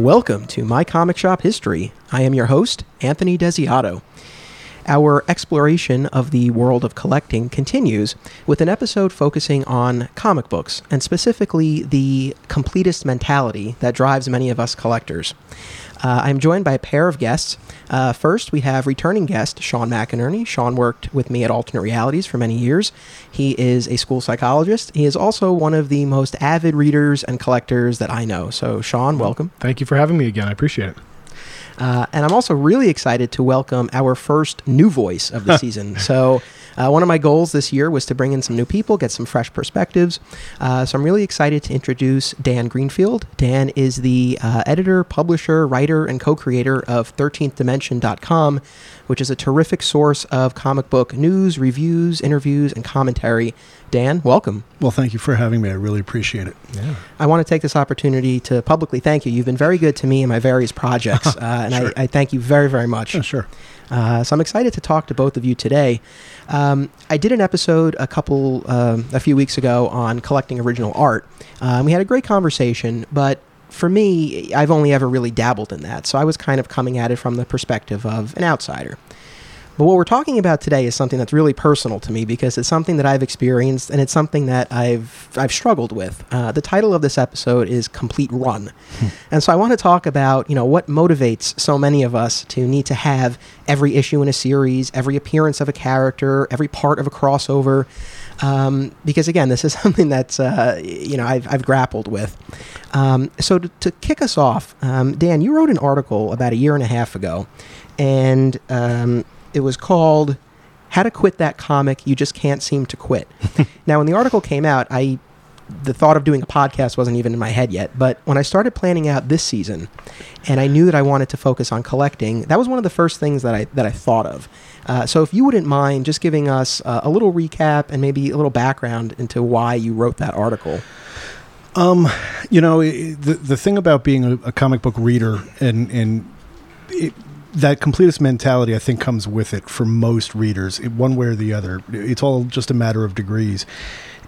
Welcome to My Comic Shop History. I am your host, Anthony Desiato. Our exploration of the world of collecting continues with an episode focusing on comic books, and specifically the completist mentality that drives many of us collectors. Uh, I'm joined by a pair of guests. Uh, first, we have returning guest Sean McInerney. Sean worked with me at Alternate Realities for many years. He is a school psychologist. He is also one of the most avid readers and collectors that I know. So, Sean, welcome. Thank you for having me again. I appreciate it. Uh, and I'm also really excited to welcome our first new voice of the season. So, uh, one of my goals this year was to bring in some new people, get some fresh perspectives. Uh, so I'm really excited to introduce Dan Greenfield. Dan is the uh, editor, publisher, writer, and co creator of 13thdimension.com, which is a terrific source of comic book news, reviews, interviews, and commentary. Dan, welcome. Well, thank you for having me. I really appreciate it. Yeah. I want to take this opportunity to publicly thank you. You've been very good to me in my various projects, uh, and sure. I, I, thank you very, very much. Yeah, sure. Uh, so I'm excited to talk to both of you today. Um, I did an episode a couple, um, a few weeks ago on collecting original art. Um, we had a great conversation, but for me, I've only ever really dabbled in that. So I was kind of coming at it from the perspective of an outsider. But what we're talking about today is something that's really personal to me because it's something that I've experienced and it's something that I've I've struggled with. Uh, the title of this episode is "Complete Run," hmm. and so I want to talk about you know what motivates so many of us to need to have every issue in a series, every appearance of a character, every part of a crossover. Um, because again, this is something that's uh, you know I've, I've grappled with. Um, so to, to, kick us off, um, Dan, you wrote an article about a year and a half ago, and um, it was called "How to Quit That Comic You Just Can't Seem to Quit." now, when the article came out, I the thought of doing a podcast wasn't even in my head yet. But when I started planning out this season, and I knew that I wanted to focus on collecting, that was one of the first things that I that I thought of. Uh, so, if you wouldn't mind just giving us uh, a little recap and maybe a little background into why you wrote that article. Um, you know, the the thing about being a, a comic book reader and and it, that completist mentality, I think, comes with it for most readers, one way or the other. It's all just a matter of degrees.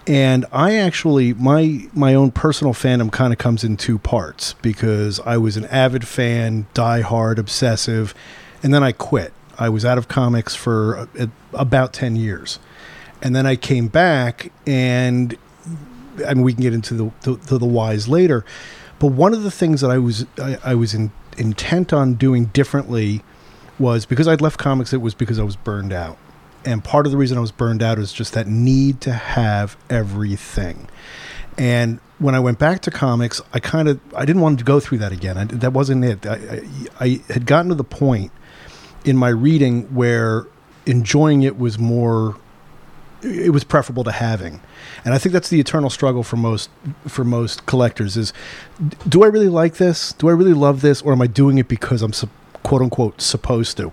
And I actually, my my own personal fandom kind of comes in two parts because I was an avid fan, die-hard, obsessive, and then I quit. I was out of comics for a, a, about ten years, and then I came back, and mean, we can get into the the, the, the whys later. But one of the things that I was I, I was in intent on doing differently was because I'd left comics, it was because I was burned out. And part of the reason I was burned out is just that need to have everything. And when I went back to comics, I kind of I didn't want to go through that again. I, that wasn't it. I, I, I had gotten to the point in my reading where enjoying it was more it was preferable to having. And i think that's the eternal struggle for most for most collectors is do i really like this? Do i really love this? Or am i doing it because i'm quote unquote supposed to?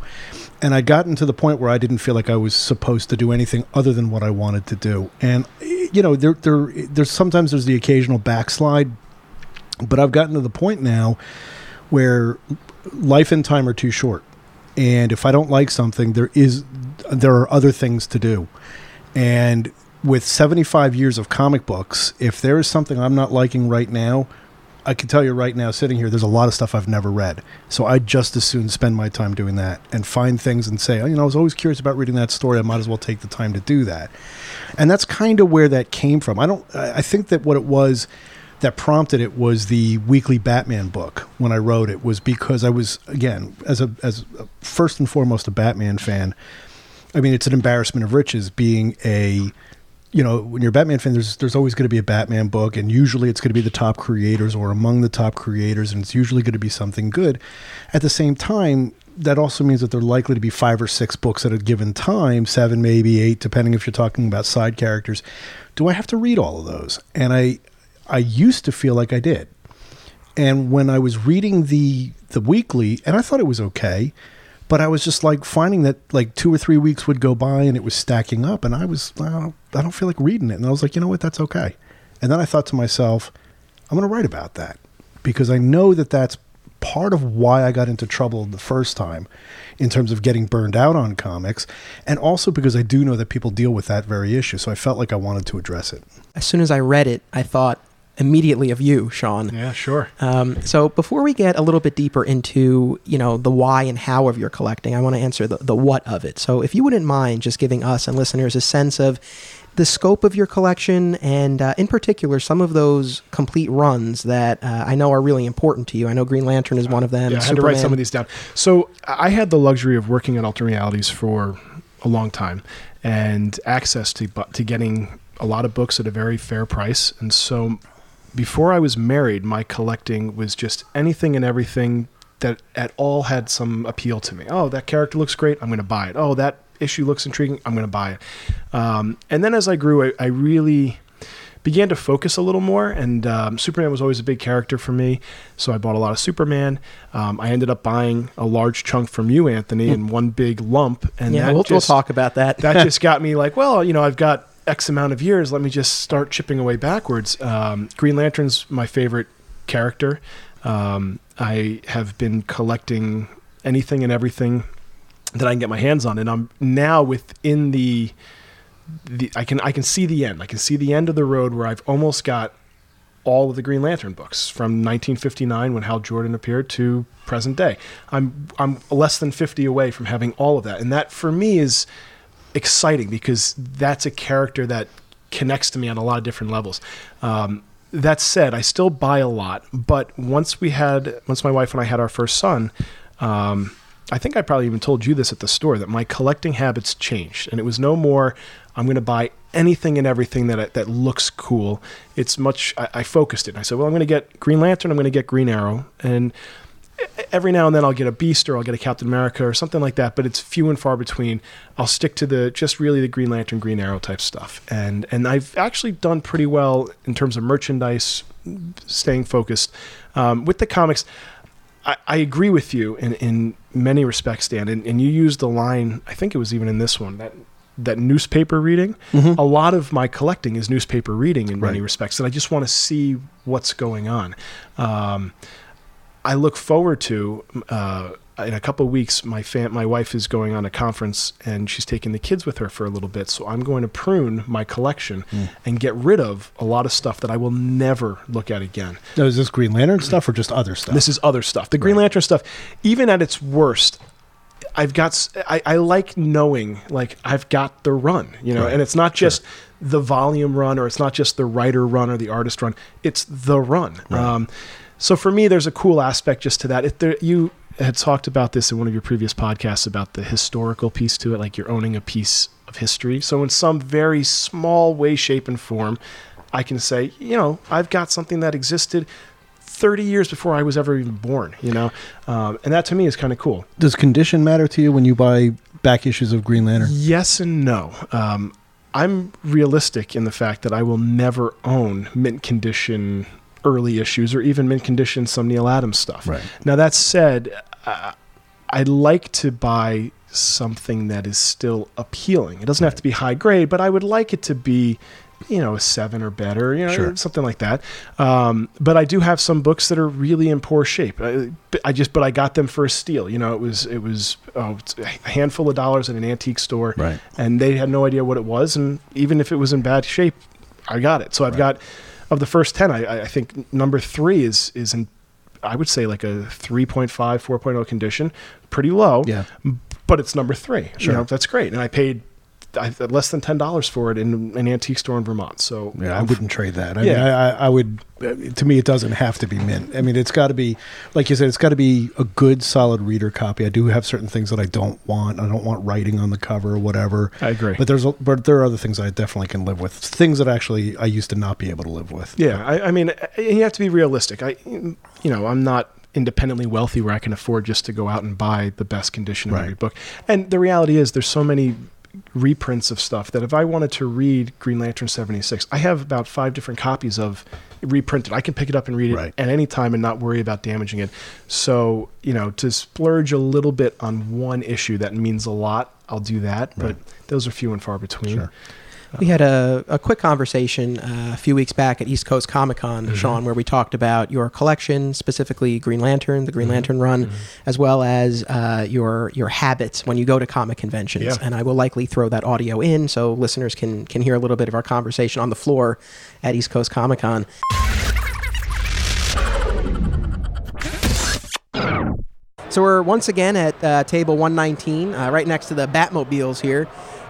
And i gotten to the point where i didn't feel like i was supposed to do anything other than what i wanted to do. And you know there there there's sometimes there's the occasional backslide but i've gotten to the point now where life and time are too short. And if i don't like something there is there are other things to do and with 75 years of comic books, if there is something I'm not liking right now, I can tell you right now, sitting here, there's a lot of stuff I've never read. So I'd just as soon spend my time doing that and find things and say, oh, you know, I was always curious about reading that story. I might as well take the time to do that. And that's kind of where that came from. I don't, I think that what it was that prompted it was the weekly Batman book when I wrote it was because I was, again, as a, as a, first and foremost a Batman fan, I mean, it's an embarrassment of riches being a, you know, when you're a Batman fan, there's there's always going to be a Batman book, and usually it's going to be the top creators or among the top creators, and it's usually going to be something good. At the same time, that also means that there are likely to be five or six books at a given time, seven, maybe eight, depending if you're talking about side characters. Do I have to read all of those? And I, I used to feel like I did. And when I was reading the the weekly, and I thought it was okay, but I was just like finding that like two or three weeks would go by and it was stacking up, and I was I don't, I don't feel like reading it, and I was like, you know what, that's okay. And then I thought to myself, I'm going to write about that because I know that that's part of why I got into trouble the first time in terms of getting burned out on comics, and also because I do know that people deal with that very issue. So I felt like I wanted to address it. As soon as I read it, I thought, immediately of you, Sean. Yeah, sure. Um, so before we get a little bit deeper into you know the why and how of your collecting, I want to answer the, the what of it. So if you wouldn't mind just giving us and listeners a sense of the scope of your collection and uh, in particular some of those complete runs that uh, I know are really important to you. I know Green Lantern is one of them. Yeah, I had to write some of these down. So I had the luxury of working at Alternate Realities for a long time and access to to getting a lot of books at a very fair price. And so before I was married, my collecting was just anything and everything that at all had some appeal to me. Oh, that character looks great. I'm going to buy it. Oh, that issue looks intriguing. I'm going to buy it. Um, and then as I grew, I, I, really began to focus a little more. And um, Superman was always a big character for me, so I bought a lot of Superman. Um, I ended up buying a large chunk from you, Anthony, in one big lump. And yeah, we'll, just, we'll talk about that. that just got me like, well, you know, I've got X amount of years. Let me just start chipping away backwards. Um, Green Lantern's my favorite character. Um, I have been collecting anything and everything that I can get my hands on, and I'm now within the, the I can I can see the end. I can see the end of the road where I've almost got all of the Green Lantern books from 1959 when Hal Jordan appeared to present day. I'm I'm less than 50 away from having all of that, and that for me is exciting because that's a character that connects to me on a lot of different levels. Um, that said, I still buy a lot, but once we had once my wife and I had our first son. Um, I think I probably even told you this at the store that my collecting habits changed, and it was no more. I'm going to buy anything and everything that that looks cool. It's much. I, I focused it. I said, well, I'm going to get Green Lantern. I'm going to get Green Arrow, and every now and then I'll get a Beast or I'll get a Captain America or something like that. But it's few and far between. I'll stick to the just really the Green Lantern, Green Arrow type stuff, and and I've actually done pretty well in terms of merchandise, staying focused um, with the comics. I, I agree with you in, in many respects, Dan. And, and you used the line, I think it was even in this one, that that newspaper reading. Mm-hmm. A lot of my collecting is newspaper reading in right. many respects, and I just want to see what's going on. Um, I look forward to uh, in a couple of weeks, my fam- my wife is going on a conference and she's taking the kids with her for a little bit. So I'm going to prune my collection mm. and get rid of a lot of stuff that I will never look at again. Now, is this Green Lantern stuff or just other stuff? This is other stuff. The Green right. Lantern stuff, even at its worst, I've got. I, I, like knowing like I've got the run, you know, right. and it's not just. Sure. The volume run, or it's not just the writer run or the artist run. It's the run. Right. Um, so for me, there's a cool aspect just to that. If there, you had talked about this in one of your previous podcasts about the historical piece to it, like you're owning a piece of history. So, in some very small way, shape, and form, I can say, you know, I've got something that existed 30 years before I was ever even born, you know? Um, and that to me is kind of cool. Does condition matter to you when you buy back issues of Green Lantern? Yes and no. Um, I'm realistic in the fact that I will never own mint condition early issues or even mint condition some Neal Adams stuff. Right. Now that said, uh, I'd like to buy something that is still appealing. It doesn't have to be high grade, but I would like it to be, you know, a seven or better, you know, sure. something like that. Um, but I do have some books that are really in poor shape. I, I, just, but I got them for a steal. You know, it was it was oh, a handful of dollars at an antique store, right. and they had no idea what it was. And even if it was in bad shape, I got it. So I've right. got of the first 10, I, I think number three is, is in, I would say like a 3.5, 4.0 condition, pretty low. Yeah. But it's number three. Sure. You know, that's great. And I paid I, less than ten dollars for it in an antique store in Vermont. So yeah, I um, wouldn't trade that. I yeah. mean, I, I, would. To me, it doesn't have to be mint. I mean, it's got to be, like you said, it's got to be a good, solid reader copy. I do have certain things that I don't want. I don't want writing on the cover or whatever. I agree. But there's, but there are other things I definitely can live with. Things that actually I used to not be able to live with. Yeah, I, I mean, you have to be realistic. I, you know, I'm not independently wealthy where I can afford just to go out and buy the best condition of right. every book. And the reality is, there's so many reprints of stuff that if I wanted to read Green Lantern 76, I have about five different copies of reprinted. I can pick it up and read it right. at any time and not worry about damaging it. So, you know, to splurge a little bit on one issue that means a lot, I'll do that. Right. But those are few and far between. Sure. We had a, a quick conversation uh, a few weeks back at East Coast Comic Con, mm-hmm. Sean, where we talked about your collection, specifically Green Lantern, the Green mm-hmm. Lantern run, mm-hmm. as well as uh, your your habits when you go to comic conventions. Yeah. And I will likely throw that audio in so listeners can can hear a little bit of our conversation on the floor at East Coast Comic Con. So we're once again at uh, table 119, uh, right next to the Batmobiles here.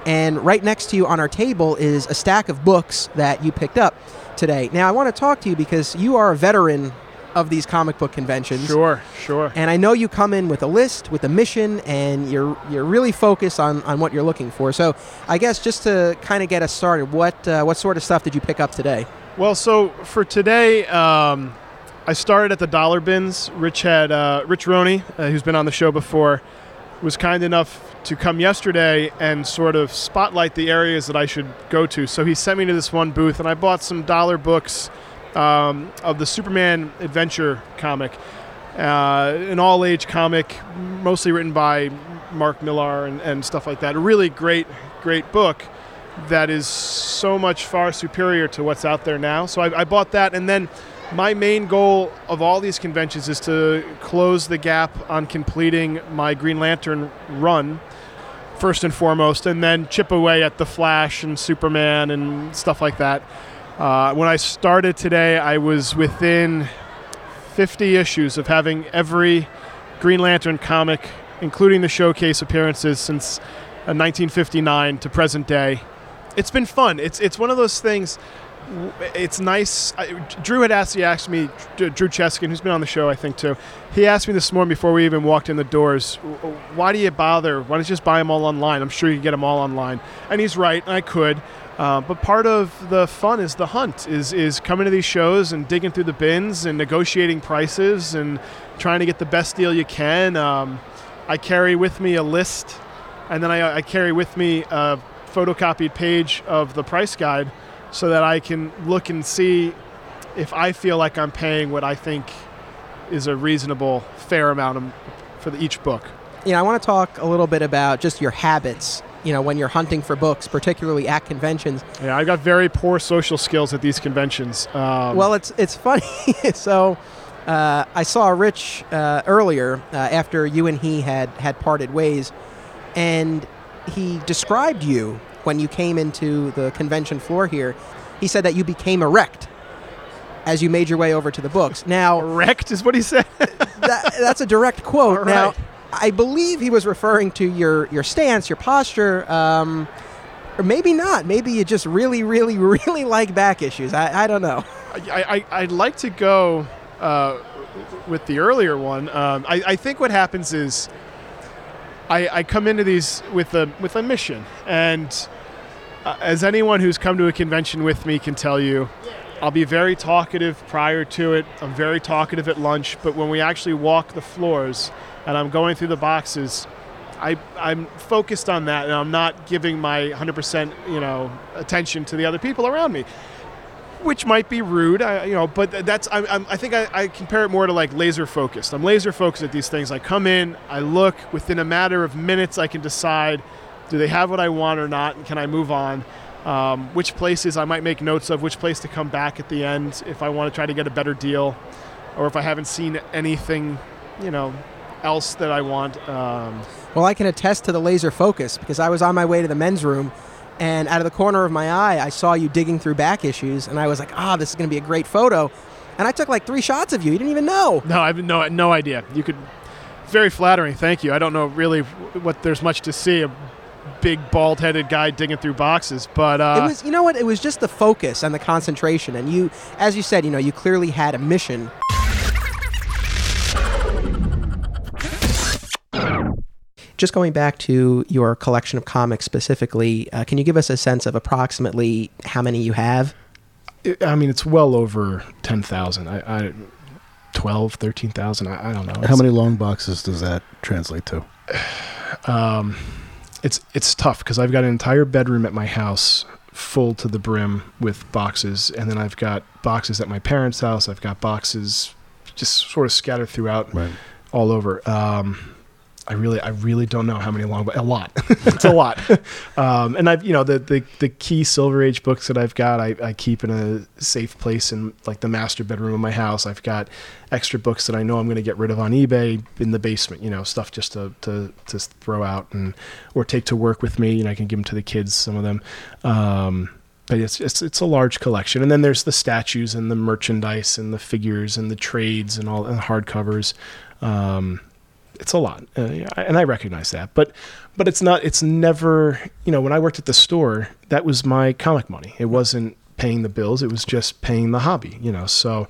And right next to you on our table is a stack of books that you picked up today. Now, I want to talk to you because you are a veteran of these comic book conventions. Sure, sure. And I know you come in with a list, with a mission, and you're you're really focused on, on what you're looking for. So I guess just to kind of get us started, what uh, what sort of stuff did you pick up today? Well, so for today, um, I started at the dollar bins. Rich had uh, Rich Roney, uh, who's been on the show before, was kind enough to come yesterday and sort of spotlight the areas that I should go to. So he sent me to this one booth, and I bought some dollar books um, of the Superman Adventure comic, uh, an all-age comic, mostly written by Mark Millar and, and stuff like that. A really great, great book that is so much far superior to what's out there now. So I, I bought that, and then my main goal of all these conventions is to close the gap on completing my Green Lantern run first and foremost, and then chip away at the Flash and Superman and stuff like that. Uh, when I started today, I was within 50 issues of having every Green Lantern comic, including the showcase appearances since uh, 1959 to present day. It's been fun. It's it's one of those things. It's nice. I, Drew had asked, he asked me, Drew Cheskin, who's been on the show, I think too. He asked me this morning before we even walked in the doors, why do you bother? Why don't you just buy them all online? I'm sure you can get them all online. And he's right, I could. Uh, but part of the fun is the hunt, is is coming to these shows and digging through the bins and negotiating prices and trying to get the best deal you can. Um, I carry with me a list, and then I, I carry with me a photocopied page of the price guide so that I can look and see if I feel like I'm paying what I think is a reasonable, fair amount of, for the, each book. You know, I want to talk a little bit about just your habits. You know, when you're hunting for books, particularly at conventions. Yeah, I've got very poor social skills at these conventions. Um, well, it's it's funny. so, uh, I saw Rich uh, earlier uh, after you and he had had parted ways, and he described you when you came into the convention floor here. He said that you became erect as you made your way over to the books. Now, erect is what he said. that, that's a direct quote. Now, I believe he was referring to your your stance, your posture. Um, or maybe not. Maybe you just really, really, really like back issues. I, I don't know. I, I, would like to go uh, with the earlier one. Um, I, I think what happens is I, I come into these with a with a mission, and uh, as anyone who's come to a convention with me can tell you, I'll be very talkative prior to it. I'm very talkative at lunch, but when we actually walk the floors and I'm going through the boxes, I, I'm focused on that, and I'm not giving my 100% you know attention to the other people around me which might be rude, I, you know, but that's I, I'm, I think I, I, compare it more to like laser focused. I'm laser focused at these things. I come in, I look within a matter of minutes, I can decide do they have what I want or not, and can I move on. Um, which places I might make notes of, which place to come back at the end if I want to try to get a better deal, or if I haven't seen anything, you know, else that I want. Um, well, I can attest to the laser focus because I was on my way to the men's room and out of the corner of my eye, I saw you digging through back issues, and I was like, "Ah, oh, this is going to be a great photo." And I took like three shots of you. You didn't even know. No, I have no no idea. You could. Very flattering. Thank you. I don't know really what there's much to see. A big bald-headed guy digging through boxes, but uh, it was. You know what? It was just the focus and the concentration, and you, as you said, you know, you clearly had a mission. Just going back to your collection of comics specifically, uh, can you give us a sense of approximately how many you have? I mean, it's well over 10,000. I, I 12, 13,000. I, I, don't know. How it's, many long boxes does that translate to? Um, it's it's tough because I've got an entire bedroom at my house full to the brim with boxes, and then I've got boxes at my parents' house. I've got boxes just sort of scattered throughout right. all over. Um, I really, I really don't know how many long, but a lot. it's a lot. Um, and I've, you know, the, the the key Silver Age books that I've got, I, I keep in a safe place in like the master bedroom of my house. I've got extra books that I know I'm going to get rid of on eBay in the basement. You know, stuff just to to to throw out and or take to work with me. You know, I can give them to the kids. Some of them. Um, but it's, it's it's a large collection, and then there's the statues and the merchandise and the figures and the trades and all and hardcovers. Um, it's a lot, uh, and I recognize that. But but it's not. It's never. You know, when I worked at the store, that was my comic money. It wasn't paying the bills. It was just paying the hobby. You know, so.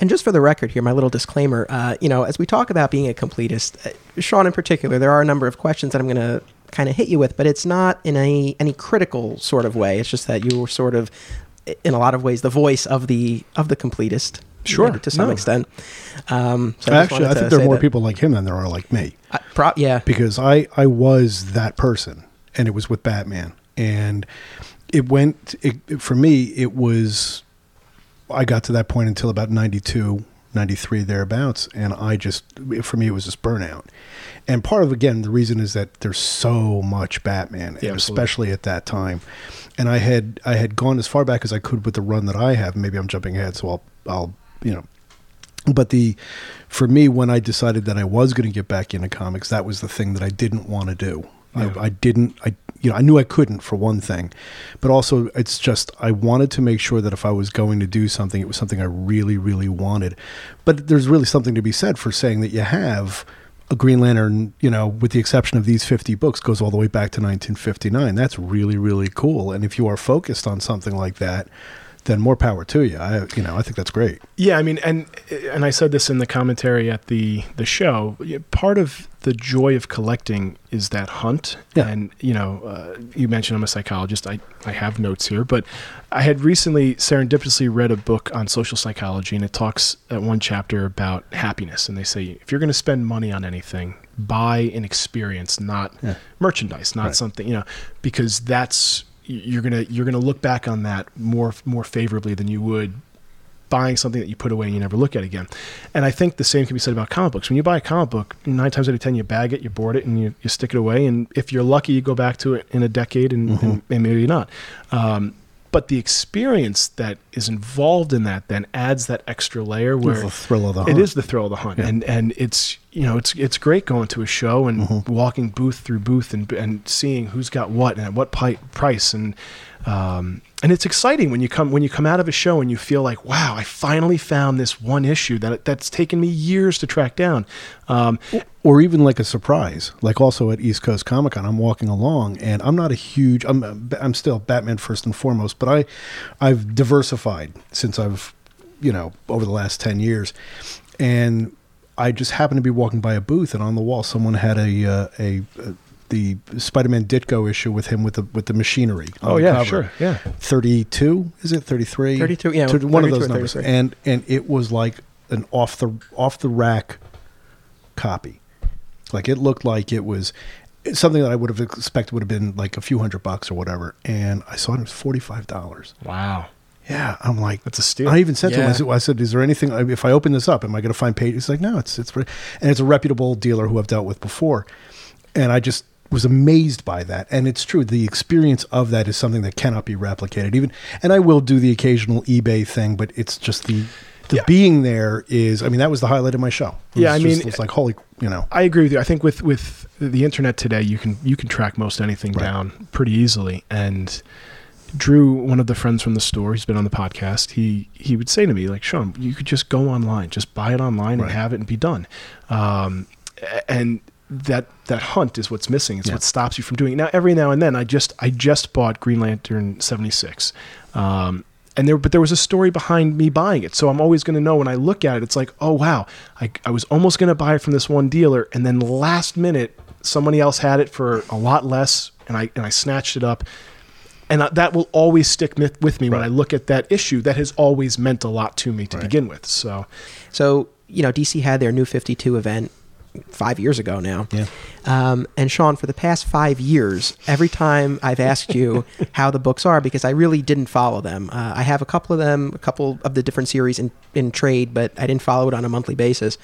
And just for the record here, my little disclaimer, uh, you know, as we talk about being a completist, uh, Sean in particular, there are a number of questions that I'm going to kind of hit you with, but it's not in any any critical sort of way. It's just that you were sort of, in a lot of ways, the voice of the of the completist. Sure, to some no. extent. Um, so I Actually, I wanted think there are more that- people like him than there are like me. Uh, pro- yeah, because I I was that person, and it was with Batman, and it went it, it- for me. It was I got to that point until about 92, 93 thereabouts, and I just for me it was just burnout. And part of again the reason is that there's so much Batman, Yeah, especially at that time. And I had I had gone as far back as I could with the run that I have. Maybe I'm jumping ahead, so I'll I'll you know. But the for me when i decided that i was going to get back into comics that was the thing that i didn't want to do Yeah. I, I didn't i you know i knew i couldn't for one thing. But also it's just i wanted to make sure that if i was going to do something it was something i really really wanted. But there's really something to be said for saying that you have a green lantern you know with the exception of these 50 books goes all the way back to 1959 that's really really cool. And if you are focused on something like that then more power to you i you know i think that's great Yeah, I mean, and and I said this in the commentary at the the show. Part of the joy of collecting is that hunt. Yeah. And you know, uh, you mentioned I'm a psychologist. I I have notes here, but I had recently serendipitously read a book on social psychology, and it talks at one chapter about happiness. And they say if you're going to spend money on anything, buy an experience, not Yeah. merchandise, not Right. something you know, because that's you're gonna you're gonna look back on that more more favorably than you would buying something that you put away and you never look at again. And I think the same can be said about comic books. When you buy a comic book, nine times out of ten, you bag it, you board it, and you, you stick it away. And if you're lucky, you go back to it in a decade and, and, and maybe not. Um, but the experience that is involved in that then adds that extra layer where It's the thrill of the hunt. is the thrill of the hunt, and and it's you know it's it's great going to a show and Mm-hmm. walking booth through booth and and seeing who's got what and at what pi- price and um and it's exciting when you come when you come out of a show and you feel like wow I finally found this one issue that that's taken me years to track down. Um, or even like a surprise like also at east coast comic con i'm walking along and i'm not a huge i'm i'm still batman first and foremost but i i've diversified since i've you know over the last 10 years and i just happened to be walking by a booth and on the wall someone had a uh, a, uh the Spider-Man Ditko issue with him with the with the machinery. oh the yeah, cover. sure, yeah. 32 is it 33 32, yeah, one of those numbers and and it was like an off the off the rack copy like it looked like it was something that i would have expected would have been like a few hundred bucks or whatever and i saw it, it was $45 Wow, yeah i'm like that's a steal. I even said to him, I said, "Is there anything? If I open this up, am I going to find pages?" He's like, "No, it's it's," and it's a reputable dealer who I've dealt with before, and I just was amazed by that. And it's true, the experience of that is something that cannot be replicated. Even, and I will do the occasional eBay thing, but it's just the the Yeah. being there is. I mean, that was the highlight of my show. It Yeah, I just- mean- it's like holy, you know, I agree with you. I think with with the internet today, you can you can track most anything Right. down pretty easily. And Drew, one of the friends from the store, he's been on the podcast. He he would say to me like, "Sean, you could just go online, just buy it online Right. and have it and be done." Um, and that that hunt is what's missing. It's Yeah. what stops you from doing it. Now, every now and then, I just I just bought Green Lantern seventy six. Um, and there, but there was a story behind me buying it, so I'm always going to know when I look at it. It's like, oh wow, I, I was almost going to buy it from this one dealer, and then last minute, somebody else had it for a lot less, and I and I snatched it up, and I, that will always stick with, with me when I look at that issue. That has always meant a lot to me to Right. begin with. So So, you know, DC had their new 52 event five years ago now. Yeah. Um, and Sean, for the past five years, every time I've asked you how the books are, because I really didn't follow them. Uh, I have a couple of them, a couple of the different series in, in trade, but I didn't follow it on a monthly basis.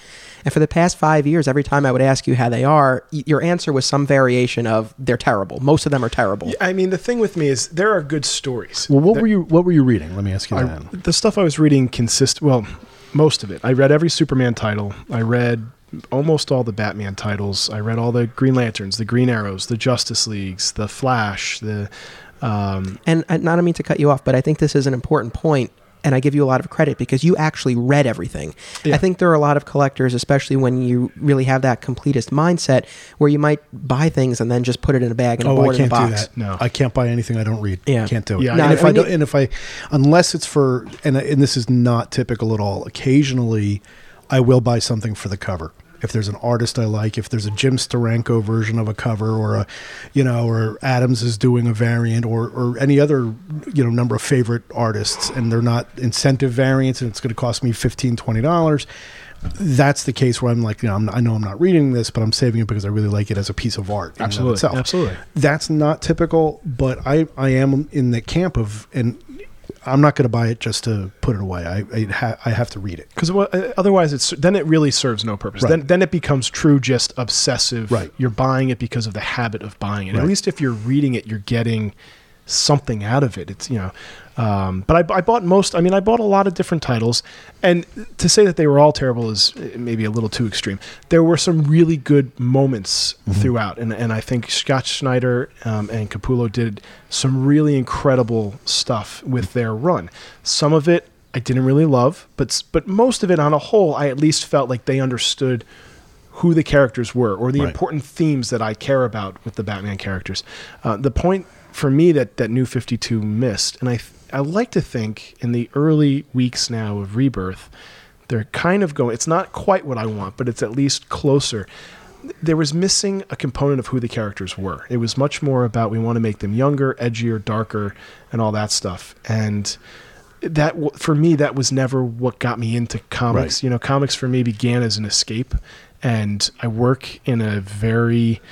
And for the past five years, every time I would ask you how they are, y- your answer was some variation of they're terrible. Most of them are terrible. I mean, the thing with me is there are good stories. Well, what There- were you what were you reading? Let me ask you I, that. the stuff I was reading consist well, most of it. I read every Superman title. I read almost all the Batman titles. I read all the Green Lanterns, the Green Arrows, the Justice Leagues, the Flash, the um, And I not to mean to cut you off, but I think this is an important and I give you a lot of credit because you actually read everything. Yeah. I think there are a lot of collectors, especially when you really have that completist mindset, where you might buy things and then just put it in a bag and Oh, board I in a can't do box. that. No. I can't buy anything I don't read. Yeah. can't do it. Yeah, No, and if I I, don't, and if I, unless it's for, and and this is not typical at all. Occasionally, I will buy something for the cover. If there's an artist I like, if there's a Jim Steranko version of a cover, or a, you know, or Adams is doing a variant, or or any other, you know, number of favorite artists, and they're not incentive variants, and it's going to cost me 15 dollars. $20 That's the case where I'm like, you know, I'm, I know I'm not reading this, but I'm saving it because I really like it as a piece of art. in of itself absolutely. that's not typical, but I, I am in the camp of, and I'm not going to buy it just to put it away. I I, ha- I have to read it. Because uh, otherwise, it's then it really serves no purpose. Right. Then then it becomes true, just obsessive. Right. You're buying it because of the habit of buying it. At least if you're reading it, you're getting something out of it. It's you know. Um, but I, I bought most. I mean, I bought a lot of different titles, and to say that they were all terrible is uh, maybe a little too extreme. There were some really good moments throughout, and and I think Scott Snyder um, and Capullo did some really incredible stuff with their run. Some of it I didn't really love, but but most of it on a whole, I at least felt like they understood who the characters were or the Right. important themes that I care about with the Batman characters. Uh, the point for me that that New Fifty Two missed, and I th- I like to think in the early weeks now of Rebirth, they're kind of going. It's not quite what I want, but it's at least closer. There was missing a component of who the characters were. It was much more about we want to make them younger, edgier, darker, and all that stuff. And that for me that was never what got me into comics Right. you know comics for me began as an escape and i work in a very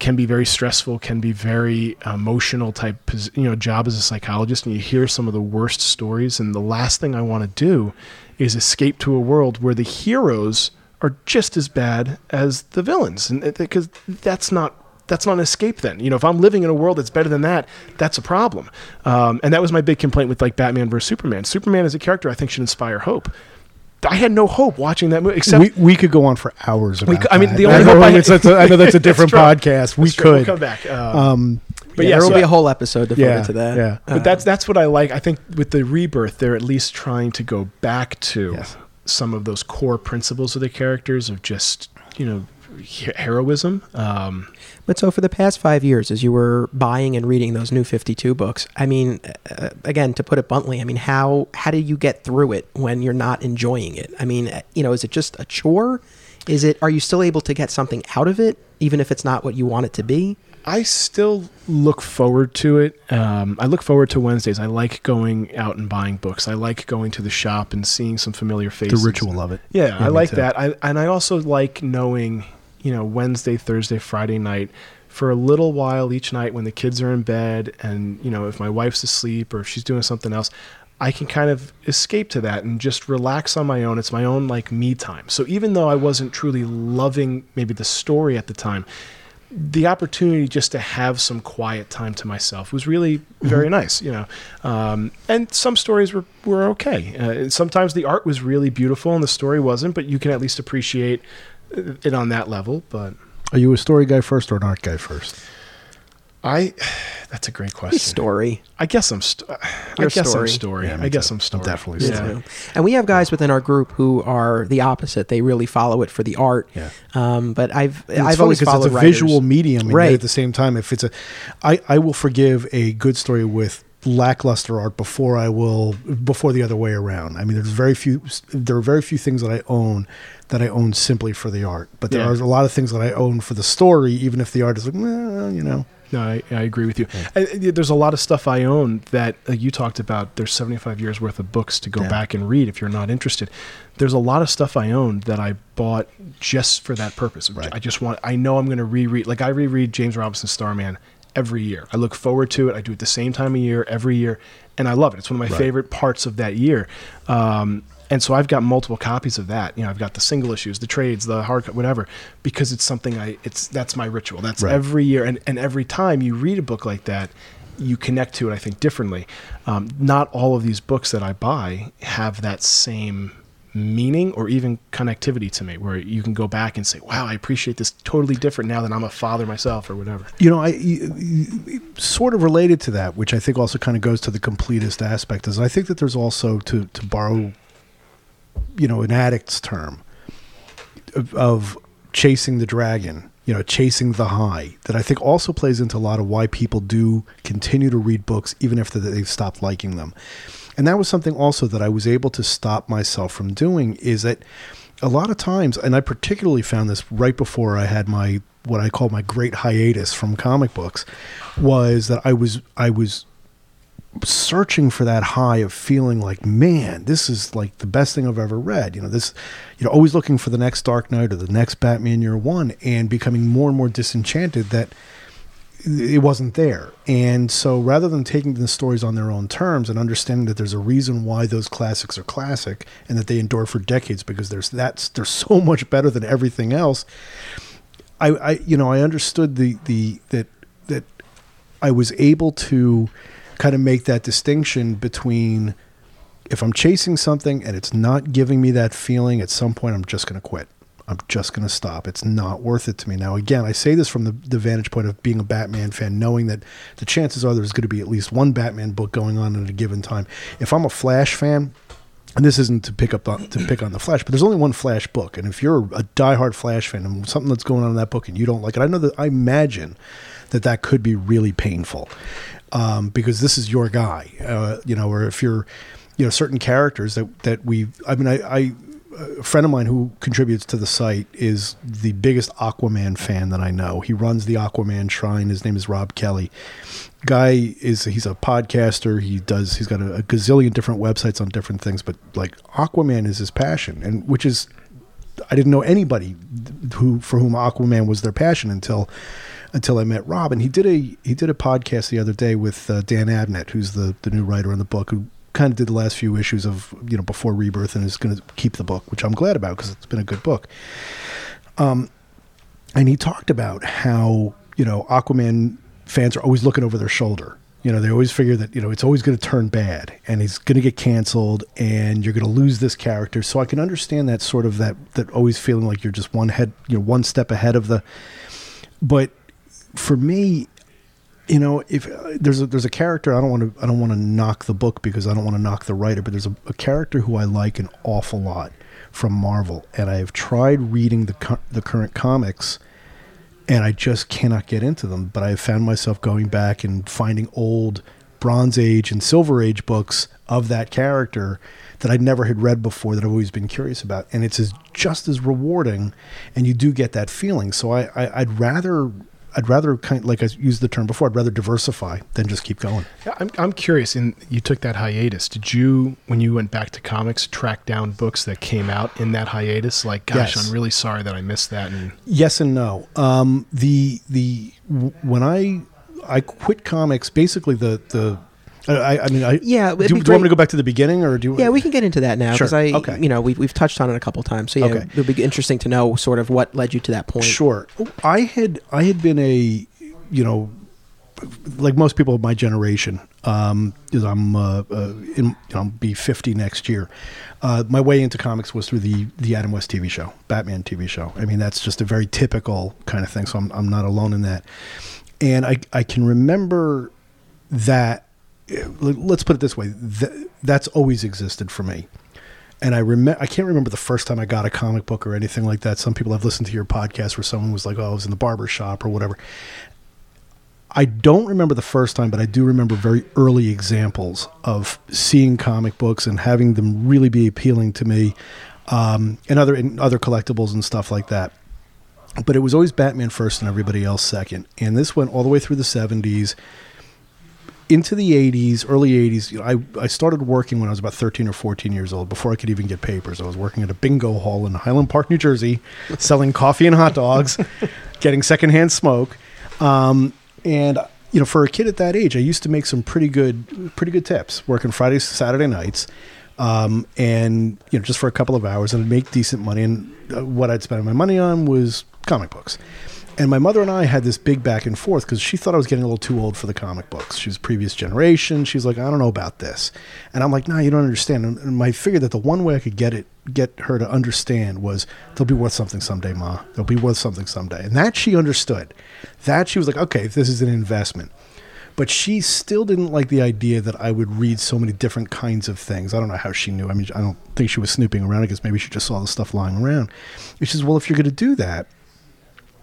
can be very stressful can be very emotional type you know job as a psychologist and you hear some of the worst stories and the last thing i want to do is escape to a world where the heroes are just as bad as the villains. And because that's not that's not an escape then. You know if i'm living in a world that's better than that that's a problem. Um, and that was my big complaint with like batman versus superman. Superman as a character i think should inspire hope i had no hope watching that movie except we, we could go on for hours about We could- I mean, that. the only I hope I- it's- it's a- I know that's a different true. podcast. We That's true. We'll could. come back um, Um, but yeah, yeah, there will be a whole episode devoted yeah, to that. yeah. But that's that's what I like. I think with the rebirth, they're at least trying to go back to Yes. some of those core principles of the characters of just you know he- heroism. Um, But so for the past five years, as you were buying and reading those new Fifty Two books, I mean, uh, again, to put it bluntly, I mean, how how do you get through it when you're not enjoying it? I mean, uh, you know, is it just a chore? Is it? Are you still able to get something out of it, even if it's not what you want it to be? I still look forward to it. Um, I look forward to Wednesdays. I like going out and buying books. I like going to the shop and seeing some familiar faces. the ritual of it. Yeah, I like too. that. I, and I also like knowing, you know, Wednesday, Thursday, Friday night for a little while each night when the kids are in bed and, you know, if my wife's asleep or if she's doing something else, I can kind of escape to that and just relax on my own. It's my own like me time. So even though I wasn't truly loving maybe the story at the time, the opportunity just to have some quiet time to myself was really very nice, you know. Um, and some stories were, were okay. Uh, sometimes the art was really beautiful and the story wasn't, but you can at least appreciate it on that level. But Are you a story guy first or an art guy first? I, that's a great question. Story. I guess I'm, st- I guess story. I'm story. Yeah, I guess too. I'm story. I'm definitely Me Yeah. too. And we have guys within our group who are the opposite. They really follow it for the art. Yeah. Um, but I've And it's I've funny followed it's a writers. visual medium, Right. at the same time, if it's a, I I will forgive a good story with lackluster art before I will before the other way around. I mean, there's very few there are very few things that I own that I own simply for the art, but there Yeah. are a lot of things that I own for the story, even if the art is like, well, you know, No, I, I agree with you. Uh, there's a lot of stuff I own that uh, you talked about. There's 75 years worth of books to go Yeah. back and read if you're not interested. There's a lot of stuff I own that I bought just for that purpose. Right. I just want. I know I'm going to reread. Like I reread James Robinson Starman every year. I look forward to it. I do it the same time of year every year, and I love it. It's one of my Right. favorite parts of that year. Um, and so I've got multiple copies of that. You know, I've got the single issues, the trades, the hard, whatever, because it's something I. It's that's my ritual. That's Right. every year, and and every time you read a book like that, you connect to it. I think differently. Um, not all of these books that I buy have that same meaning or even connectivity to me where you can go back and say wow i appreciate this totally different now that i'm a father myself or whatever You know, I y- y- sort of related to that, which I think also kind of goes to the completist aspect. Is I think that there's also to to borrow, you know, an addict's term of, of chasing the dragon. You know, chasing the high. That I think also plays into a lot of why people do continue to read books even after they've stopped liking them. And that was something also that I was able to stop myself from doing. Is that a lot of times, and I particularly found this right before I had my what I call my great hiatus from comic books, was that I was I was searching for that high of feeling like, man, this is like the best thing I've ever read. You know, this, you know, always looking for the next Dark Knight or the next Batman Year One, and becoming more and more disenchanted that it wasn't there. And so rather than taking the stories on their own terms and understanding that there's a reason why those classics are classic and that they endure for decades because there's that's they're so much better than everything else. I, I you know, I understood the the that that I was able to kind of make that distinction between if I'm chasing something and it's not giving me that feeling, at some point I'm just going to quit. I'm just going to stop. It's not worth it to me. Now, again, I say this from the, the vantage point of being a Batman fan, knowing that the chances are there's going to be at least one Batman book going on at a given time. If I'm a Flash fan, and this isn't to pick up on, to pick on the Flash, but there's only one Flash book, and if you're a diehard Flash fan and something that's going on in that book and you don't like it, I know that I imagine that that could be really painful um, because this is your guy, uh, you know, or if you're, you know, certain characters that that we, I mean, I, I a friend of mine who contributes to the site is the biggest Aquaman fan that I know. He runs the Aquaman Shrine. His name is Rob Kelly. Guy is he's a podcaster. He does he's got a, a gazillion different websites on different things, but like Aquaman is his passion, and which is I didn't know anybody who for whom Aquaman was their passion until until I met Rob. And he did a he did a podcast the other day with uh, Dan Abnett, who's the the new writer on the book, who kind of did the last few issues of you know before Rebirth and is going to keep the book, which I'm glad about because it's been a good book. Um, and he talked about how you know Aquaman fans are always looking over their shoulder. You know, they always figure that you know it's always going to turn bad, and he's going to get canceled, and you're going to lose this character. So I can understand that sort of that that always feeling like you're just one head, you know, one step ahead of the. But for me, you know, if uh, there's a, there's a character I don't want to I don't want to knock the book because I don't want to knock the writer, but there's a, a character who I like an awful lot from Marvel, and I have tried reading the the current comics, and I just cannot get into them. But I have found myself going back and finding old Bronze Age and Silver Age books of that character that I'd never had read before that I've always been curious about, and it's as, just as rewarding, and you do get that feeling. So I, I I'd rather I'd rather kind of, like I used the term before. I'd rather diversify than just keep going. Yeah, I'm, I'm curious. And you took that hiatus. Did you, when you went back to comics, track down books that came out in that hiatus? Like, gosh, Yes. I'm really sorry that I missed that. And Yes and no. Um, the the w- when I I quit comics, basically the the I, I mean I Yeah, Do, do you want me to go back to the beginning or do you, Yeah, we can get into that now because Sure. I, Okay. you know, we've we've touched on it a couple times. So yeah, Okay. it'll be interesting to know sort of what led you to that point. Sure. I had I had been a you know like most people of my generation um because I'm uh, uh in, you know, I'll be 50 next year. Uh my way into comics was through the the Adam West TV show, Batman TV show. I mean that's just a very typical kind of thing so I'm I'm not alone in that. And I I can remember that let's put it this way, th- that's always existed for me and I remember I can't remember the first time I got a comic book or anything like that. Some people have listened to your podcast where someone was like, "Oh, I was in the barber shop or whatever." I don't remember the first time, but I do remember very early examples of seeing comic books and having them really be appealing to me, um, and other and other collectibles and stuff like that. But it was always Batman first and everybody else second, and this went all the way through the seventies into the 80s, early 80s, you know, I, I started working when I was about 13 or 14 years old before I could even get papers. I was working at a bingo hall in Highland Park, New Jersey, selling coffee and hot dogs, getting secondhand smoke. Um, and, you know, for a kid at that age, I used to make some pretty good, pretty good tips working Fridays, Saturday nights. Um, and, you know, just for a couple of hours and I'd make decent money. And uh, what I'd spend my money on was comic books. And my mother and I had this big back and forth because she thought I was getting a little too old for the comic books. She was previous generation. She's like, I don't know about this, and I'm like, Nah, you don't understand. And, I figured that the one way I could get it, get her to understand was they'll be worth something someday, ma. They'll be worth something someday, and that she understood. That she was like, okay, this is an investment. But she still didn't like the idea that I would read so many different kinds of things. I don't know how she knew. I mean, I don't think she was snooping around. I guess maybe she just saw the stuff lying around. And she says, well, if you're going to do that,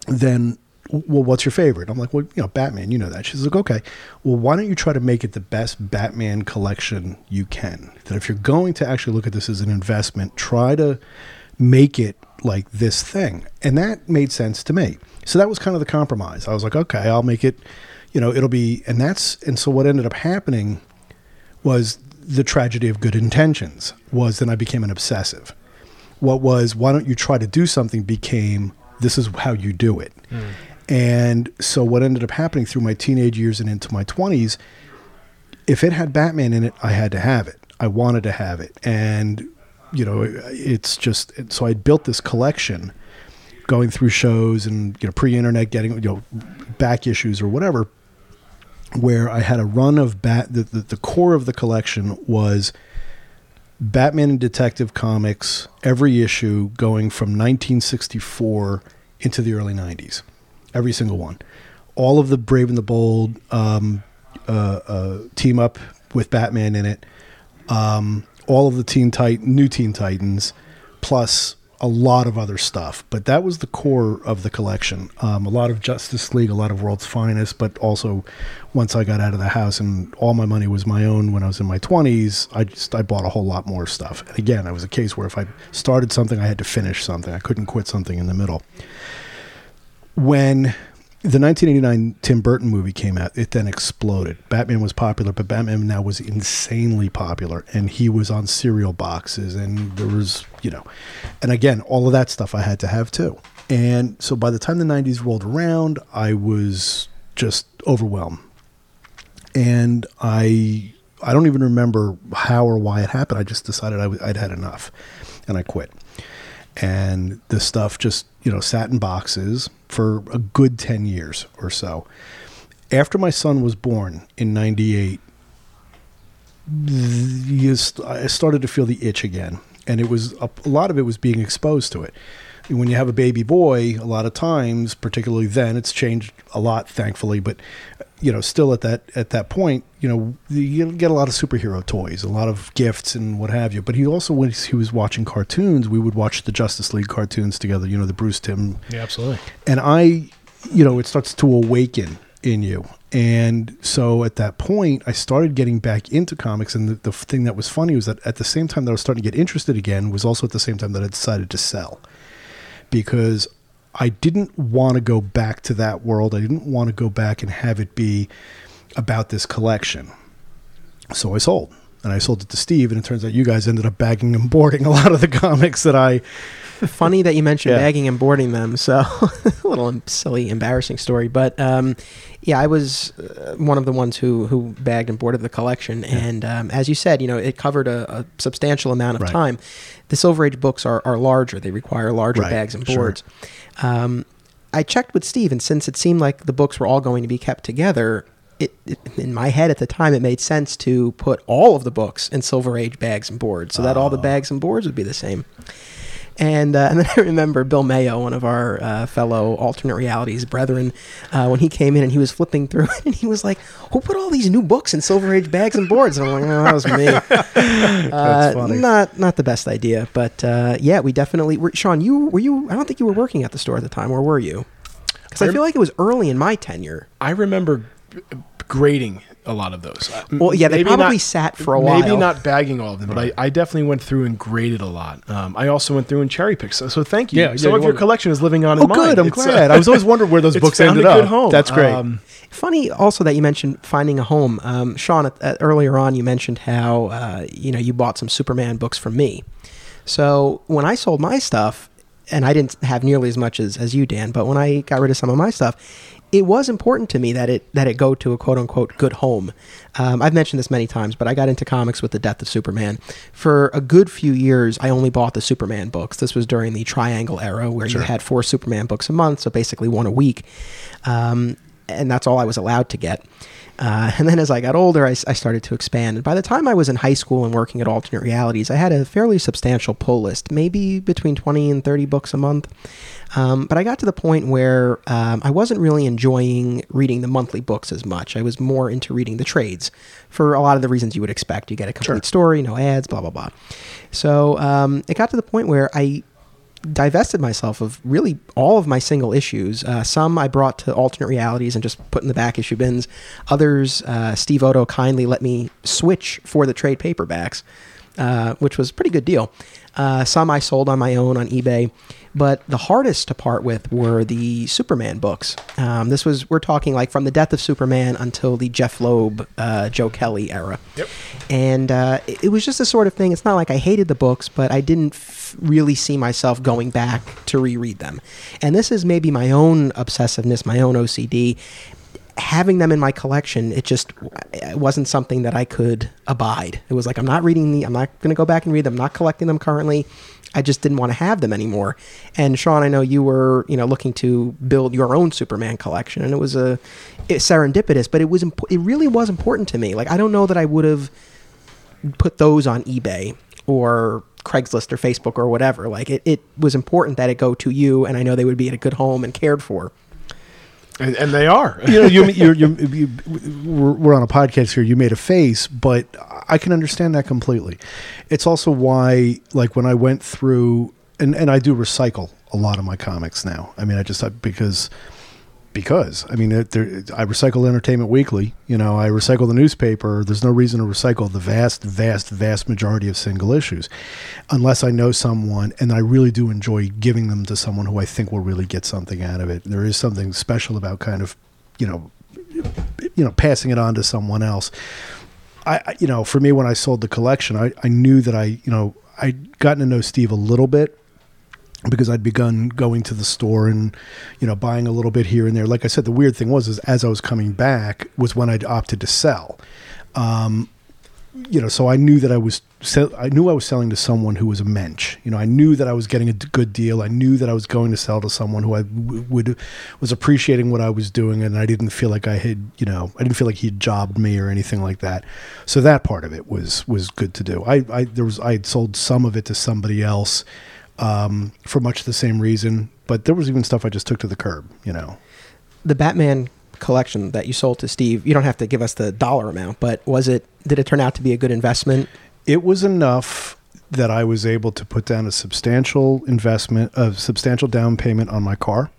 then well, what's your favorite? I'm like, well, you know, Batman. You know that. She's like, okay. Well, why don't you try to make it the best Batman collection you can? That if you're going to actually look at this as an investment, try to make it like this thing. And that made sense to me. So that was kind of the compromise. I was like, okay, I'll make it. You know, it'll be, and that's, and so what ended up happening was the tragedy of good intentions. Was then I became an obsessive. What was, why don't you try to do something? Became this is how you do it. Mm. And so what ended up happening through my teenage years and into my 20s, if it had Batman in it, I had to have it. I wanted to have it. And, you know, it's just, so I built this collection going through shows and, you know, pre internet getting, you know, back issues or whatever, where I had a run of Bat, the, the, the core of the collection was Batman and Detective Comics, every issue going from 1964 into the early 90s every single one. All of the Brave and the Bold um, uh, uh, team up with Batman in it. Um, all of the Teen Titan, new Teen Titans, plus a lot of other stuff. But that was the core of the collection. Um, a lot of Justice League, a lot of World's Finest, but also once I got out of the house and all my money was my own when I was in my 20s, I just I bought a whole lot more stuff. And again, it was a case where if I started something, I had to finish something. I couldn't quit something in the middle when the 1989 Tim Burton movie came out, it then exploded. Batman was popular, but Batman now was insanely popular, and he was on cereal boxes, and there was, you know, and again, all of that stuff I had to have too. And so by the time the 90s rolled around, I was just overwhelmed. And I I don't even remember how or why it happened. I just decided I'd had enough, and I quit and the stuff just you know sat in boxes for a good 10 years or so. After my son was born in 98 i started to feel the itch again and it was a, a lot of it was being exposed to it. When you have a baby boy a lot of times particularly then it's changed a lot thankfully but you know, still at that at that point, you know, you get a lot of superhero toys, a lot of gifts and what have you. But he also, when he was watching cartoons, we would watch the Justice League cartoons together. You know, the Bruce Timm. Yeah, absolutely. And I, you know, it starts to awaken in you. And so at that point, I started getting back into comics. And the, the thing that was funny was that at the same time that I was starting to get interested again, was also at the same time that I decided to sell because I didn't want to go back to that world. I didn't want to go back and have it be about this collection. So I sold. And I sold it to Steve, and it turns out you guys ended up bagging and boarding a lot of the comics that I. Funny that you mentioned yeah. bagging and boarding them. So, a little silly, embarrassing story. But um, yeah, I was uh, one of the ones who, who bagged and boarded the collection. Yeah. And um, as you said, you know, it covered a, a substantial amount of right. time. The Silver Age books are, are larger, they require larger right. bags and boards. Sure. Um, I checked with Steve, and since it seemed like the books were all going to be kept together, it, it, in my head at the time, it made sense to put all of the books in Silver Age bags and boards, so that all the ah. bags and boards would be the same. And, uh, and then I remember Bill Mayo, one of our uh, fellow alternate realities brethren, uh, when he came in and he was flipping through it, and he was like, "Who put all these new books in Silver Age bags and boards?" And I'm like, "Oh, that was me." That's uh, funny. Not not the best idea, but uh, yeah, we definitely. Were, Sean, you were you? I don't think you were working at the store at the time, or were you? Because I, I feel like it was early in my tenure. I remember grading a lot of those. Well, yeah, they maybe probably not, sat for a maybe while. Maybe not bagging all of them, but I, I, definitely went through and graded a lot. Um, I also went through and cherry picked. So, so thank you. Yeah, Some yeah, of your collection is living on oh, in mine. good. I'm it's, glad. Uh, I was always wondering where those books ended up. Home. That's great. Um, Funny also that you mentioned finding a home. Um, Sean, at, at, earlier on, you mentioned how uh, you know you bought some Superman books from me. So when I sold my stuff, and I didn't have nearly as much as, as you, Dan, but when I got rid of some of my stuff, it was important to me that it that it go to a quote unquote good home. Um, I've mentioned this many times, but I got into comics with the death of Superman. For a good few years, I only bought the Superman books. This was during the Triangle era, where Sure. you had four Superman books a month, so basically one a week, um, and that's all I was allowed to get. Uh, and then as I got older, I started to expand. And by the time I was in high school and working at Alternate Realities, I had a fairly substantial pull list, maybe between 20 and 30 books a month. Um, but I got to the point where um, I wasn't really enjoying reading the monthly books as much. I was more into reading the trades for a lot of the reasons you would expect. You get a complete story, no ads, blah, blah, blah. So um, it got to the point where I divested myself of really all of my single issues. Uh, some I brought to alternate realities and just put in the back issue bins. Others, uh, Steve Odo kindly let me switch for the trade paperbacks, uh, which was a pretty good deal. Uh, some I sold on my own on eBay. But the hardest to part with were the Superman books. Um, this was, we're talking like from the death of Superman until the Jeph Loeb, uh, Joe Kelly era. Yep. And uh, it, it was just the sort of thing, it's not like I hated the books, but I didn't f- really see myself going back to reread them. And this is maybe my own obsessiveness, my own OCD. Having them in my collection, it just it wasn't something that I could abide. It was like, I'm not reading the, I'm not going to go back and read them, I'm not collecting them currently. I just didn't want to have them anymore. And Sean, I know you were, you know, looking to build your own Superman collection, and it was a it, serendipitous, but it was imp- it really was important to me. Like I don't know that I would have put those on eBay or Craigslist or Facebook or whatever. Like it, it was important that it go to you, and I know they would be at a good home and cared for. And, and they are. you know, you, you, you, you, we're, we're on a podcast here. You made a face, but I can understand that completely. It's also why, like, when I went through, and, and I do recycle a lot of my comics now. I mean, I just because because I mean, there, I recycle Entertainment Weekly. You know, I recycle the newspaper. There's no reason to recycle the vast, vast, vast majority of single issues, unless I know someone and I really do enjoy giving them to someone who I think will really get something out of it. There is something special about kind of, you know, you know, passing it on to someone else. I, you know, for me, when I sold the collection, I, I knew that I, you know, I'd gotten to know Steve a little bit because I'd begun going to the store and, you know, buying a little bit here and there. Like I said, the weird thing was, is as I was coming back was when I'd opted to sell. Um, you know, so I knew that I was, sell- I knew I was selling to someone who was a mensch. You know, I knew that I was getting a good deal. I knew that I was going to sell to someone who I w- would was appreciating what I was doing, and I didn't feel like I had, you know, I didn't feel like he jobbed me or anything like that. So that part of it was was good to do. I, I there was I had sold some of it to somebody else um, for much the same reason, but there was even stuff I just took to the curb. You know, The Batman collection that you sold to Steve, you don't have to give us the dollar amount, but was it? Did it turn out to be a good investment? it was enough that I was able to put down a substantial investment, a substantial down payment on my car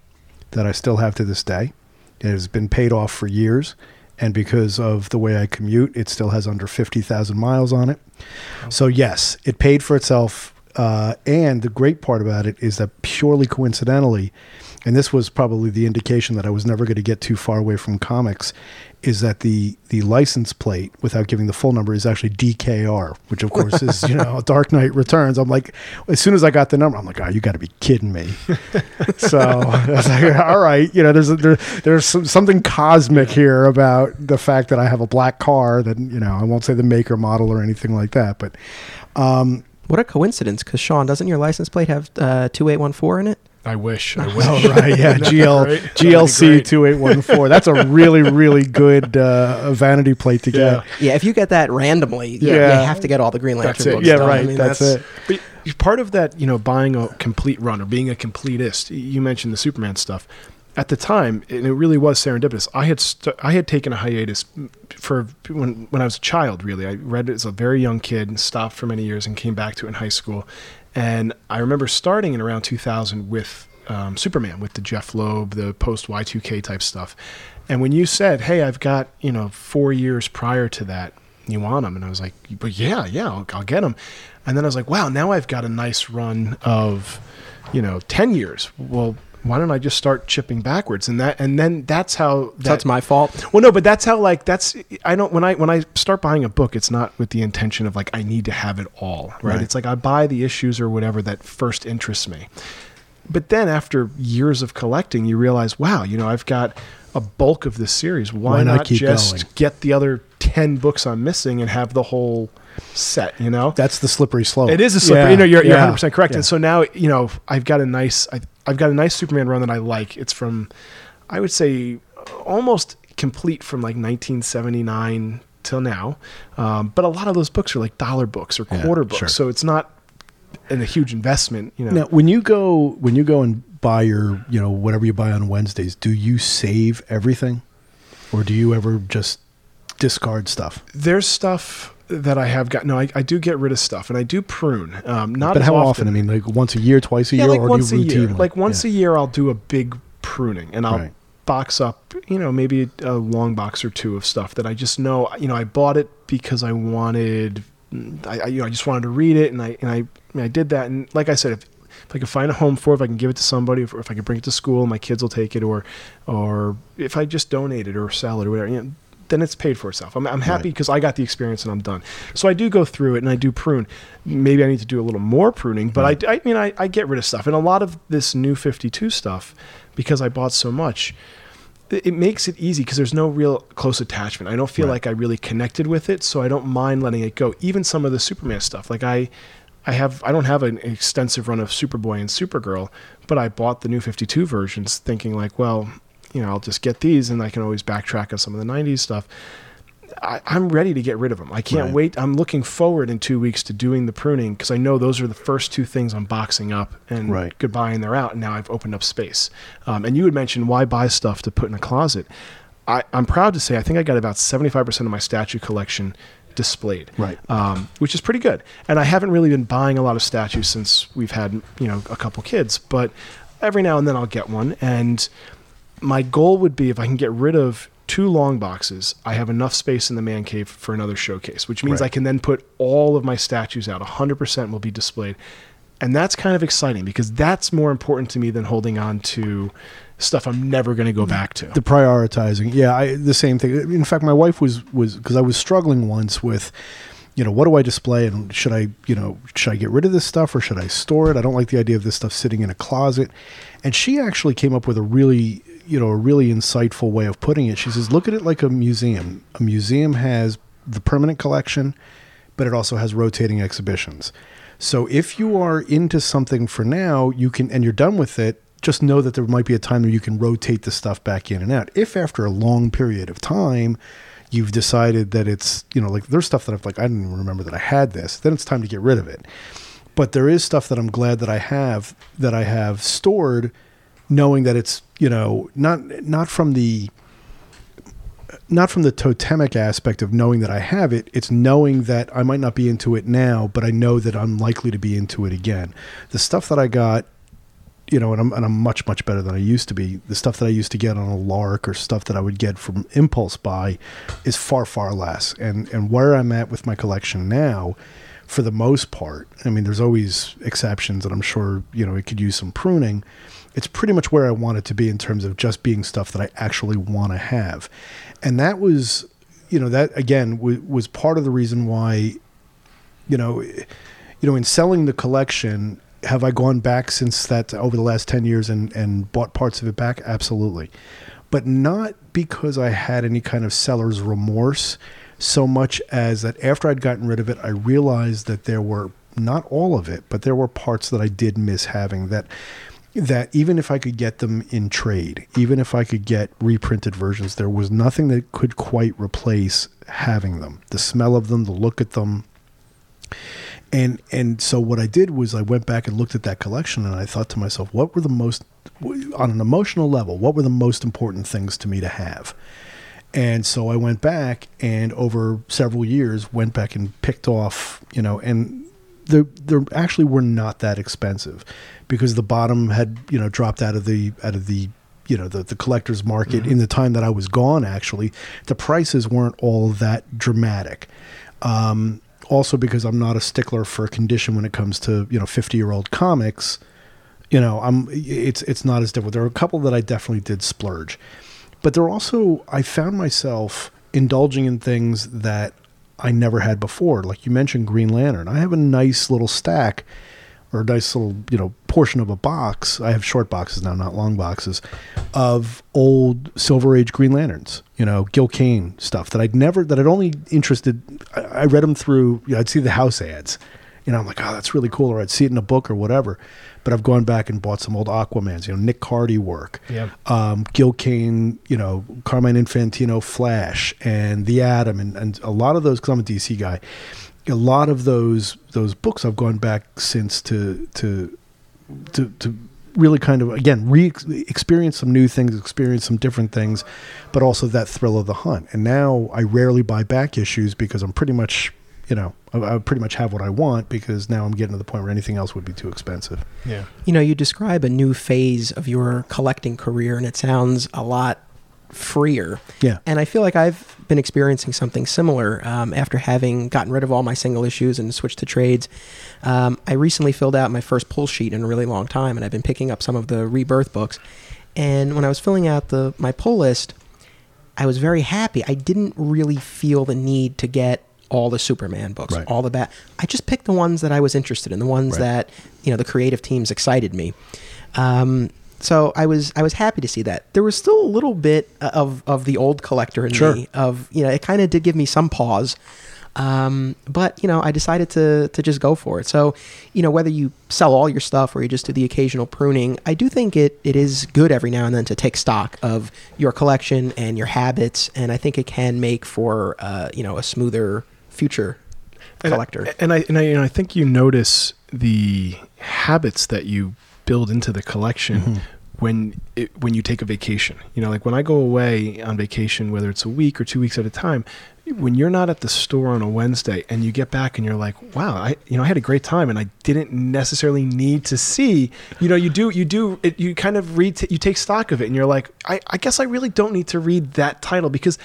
that I still have to this day. It has been paid off for years, and because of the way I commute, it still has under fifty thousand miles on it. So yes, it paid for itself. Uh, and the great part about it is that purely coincidentally, and this was probably the indication that I was never going to get too far away from comics, is that the the license plate, without giving the full number, is actually DKR, which of course is you know Dark Knight Returns. I'm like, as soon as I got the number, I'm like, oh, you got to be kidding me. so I was like, all right, you know, there's a, there, there's some, something cosmic here about the fact that I have a black car that you know I won't say the maker model or anything like that, but um, What a coincidence! Because Sean, doesn't your license plate have uh, two eight one four in it? I wish. I wish. Oh right, yeah, GL great. GLC two eight one four. That's a really really good uh, vanity plate to get. Yeah. Yeah, if you get that randomly, yeah. Yeah. you have to get all the Green Lantern That's books. Yeah, done. right, that's it. But part of that, you know, buying a complete run or being a completist. You mentioned the Superman stuff. At the time, and it really was serendipitous. I had st- I had taken a hiatus for when when I was a child. Really, I read it as a very young kid and stopped for many years and came back to it in high school. And I remember starting in around 2000 with um, Superman, with the Jeph Loeb, the post Y2K type stuff. And when you said, "Hey, I've got you know four years prior to that, you want them?" and I was like, "But yeah, yeah, I'll, I'll get them." And then I was like, "Wow, now I've got a nice run of, you know, ten years." Well, why don't I just start chipping backwards? And that, and then that's how So that's my fault. well, no, but that's how like that's I don't when I when I start buying a book, it's not with the intention of like I need to have it all, right? Right. It's like I buy the issues or whatever that first interests me. But then after years of collecting, you realize, wow, you know, I've got a bulk of this series. Why, Why not just going? get the other ten books I'm missing and have the whole set? You know, That's the slippery slope. it is a slippery. Yeah, you know, you're, you're yeah, 100 percent correct. yeah. And so now, you know, I've got a nice, I, I've got a nice Superman run that I like. It's from, I would say, almost complete from like 1979 till now. Um, but a lot of those books are like dollar books or Yeah, quarter books, sure. so it's not an, a huge investment. You know, Now, when you go when you go and buy your you know whatever you buy on Wednesdays, do you save everything, or do you ever just discard stuff? there's stuff that I have got. No, I, I do get rid of stuff, and I do prune. Um, not but how often? I mean, like once a year, twice a yeah, year, like or once do a you routinely? Like once Yeah. a year, I'll do a big pruning, and I'll Right. box up, you know, maybe a long box or two of stuff that I just know, you know, I bought it because I wanted, I, I you know, I just wanted to read it, and I and I, I did that, and like I said, if, if I can find a home for it, if I can give it to somebody, if, if I can bring it to school, my kids will take it, or or if I just donate it or sell it or whatever, you know, then it's paid for itself. I'm, I'm happy Right. because I got the experience and I'm done. So I do go through it and I do prune. Maybe I need to do a little more pruning, but mm-hmm. I, I mean, I, I get rid of stuff. And a lot of this new 52 stuff, because I bought so much, it it makes it easy because there's no real close attachment. I don't feel Right. like I really connected with it, so I don't mind letting it go. Even some of the Superman stuff, like I, I have, I don't have an extensive run of Superboy and Supergirl, but I bought the new 52 versions, thinking like, well, you know, I'll just get these, and I can always backtrack on some of the 90s stuff. I, I'm ready to get rid of them. I can't Right. wait. I'm looking forward in two weeks to doing the pruning because I know those are the first two things I'm boxing up and Right. goodbye, and they're out. And now I've opened up space. Um, and you had mentioned why buy stuff to put in a closet. I, I'm proud to say I think I got about 75% of my statue collection displayed, Right. um, which is pretty good. And I haven't really been buying a lot of statues since we've had you know a couple kids, but every now and then I'll get one. And my goal would be if I can get rid of two long boxes, I have enough space in the man cave for another showcase, which means Right. I can then put all of my statues out. 100% will be displayed. And that's kind of exciting because that's more important to me than holding on to stuff I'm never going to go back to. the prioritizing yeah I, the same thing in fact my wife was was because i was struggling once with you know what do i display and should i you know should i get rid of this stuff or should i store it i don't like the idea of this stuff sitting in a closet and she actually came up with a really you know a really insightful way of putting it she says look at it like a museum a museum has the permanent collection but it also has rotating exhibitions so if you are into something for now you can and you're done with it just know that there might be a time where you can rotate the stuff back in and out. If after a long period of time you've decided that it's, you know, like there's stuff that I've like, I didn't even remember that I had this, then it's time to get rid of it. But there is stuff that I'm glad that I have that I have stored knowing that it's, you know, not not from the not from the totemic aspect of knowing that I have it, it's knowing that I might not be into it now, but I know that I'm likely to be into it again. The stuff that I got you know, and I'm and I'm much much better than I used to be. The stuff that I used to get on a lark or stuff that I would get from impulse buy is far far less. And and where I'm at with my collection now, for the most part, I mean, there's always exceptions, and I'm sure you know it could use some pruning. It's pretty much where I want it to be in terms of just being stuff that I actually want to have, and that was, you know, that again w- was part of the reason why, you know, you know, in selling the collection, have I gone back since that over the last 10 years and, and bought parts of it back? Absolutely. But not because I had any kind of seller's remorse so much as that after I'd gotten rid of it, I realized that there were not all of it, but there were parts that I did miss having that that even if I could get them in trade, even if I could get reprinted versions, there was nothing that could quite replace having them. The smell of them, the look at them, and and so what I did was I went back and looked at that collection and I thought to myself, what were the most on an emotional level, what were the most important things to me to have? And so I went back and over several years went back and picked off, you know, and they they actually were not that expensive because the bottom had, you know, dropped out of the out of the you know the, the collector's market in the time that I was gone actually the prices weren't all that dramatic um, also because I'm not a stickler for condition when it comes to you know 50 year old comics. You know, I'm it's it's not as difficult. There are a couple that I definitely did splurge, but there also I found myself indulging in things that I never had before. Like you mentioned, Green Lantern. I have a nice little stack or a nice little you know portion of a box. I have short boxes now, not long boxes, of old Silver Age Green Lanterns. You know, Gil Kane stuff that I'd never that I'd only interested. I, I read them through. You know, I'd see the house ads. You know, I'm like, oh, that's really cool, or I'd see it in a book or whatever. But I've gone back and bought some old Aquamans. You know, Nick Cardy work. Yeah. Um, Gil Kane, you know, Carmine Infantino Flash and The Atom and, and a lot of those because I'm a DC guy. A lot of those those books I've gone back since to to to to really kind of again re experience some new things, experience some different things, but also that thrill of the hunt. And now I rarely buy back issues because I'm pretty much you know I, I pretty much have what I want because now I'm getting to the point where anything else would be too expensive. Yeah. You know, you describe a new phase of your collecting career, and it sounds a lot freer. Yeah. And I feel like I've been experiencing something similar um, after having gotten rid of all my single issues and switched to trades. Um, I recently filled out my first pull sheet in a really long time, and I've been picking up some of the rebirth books. And when I was filling out the my pull list, I was very happy. I didn't really feel the need to get all the Superman books, Right. all the bat. I just picked the ones that I was interested in, the ones Right. that you know the creative teams excited me. Um, so I was I was happy to see that. There was still a little bit of of the old collector in Sure. me. Of you know, it kind of did give me some pause. Um, but you know, I decided to to just go for it. So, you know, whether you sell all your stuff or you just do the occasional pruning, I do think it it is good every now and then to take stock of your collection and your habits, and I think it can make for uh, you know a smoother future And I- collector. And I, and I and I think you notice the habits that you build into the collection Mm-hmm. when it, when you take a vacation. You know, like when I go away on vacation, whether it's a week or two weeks at a time, when you're not at the store on a Wednesday and you get back and you're like, wow, I you know I had a great time and I didn't necessarily need to see. You know, you do you do it, you kind of read you take stock of it and you're like, I, I guess I really don't need to read that title because.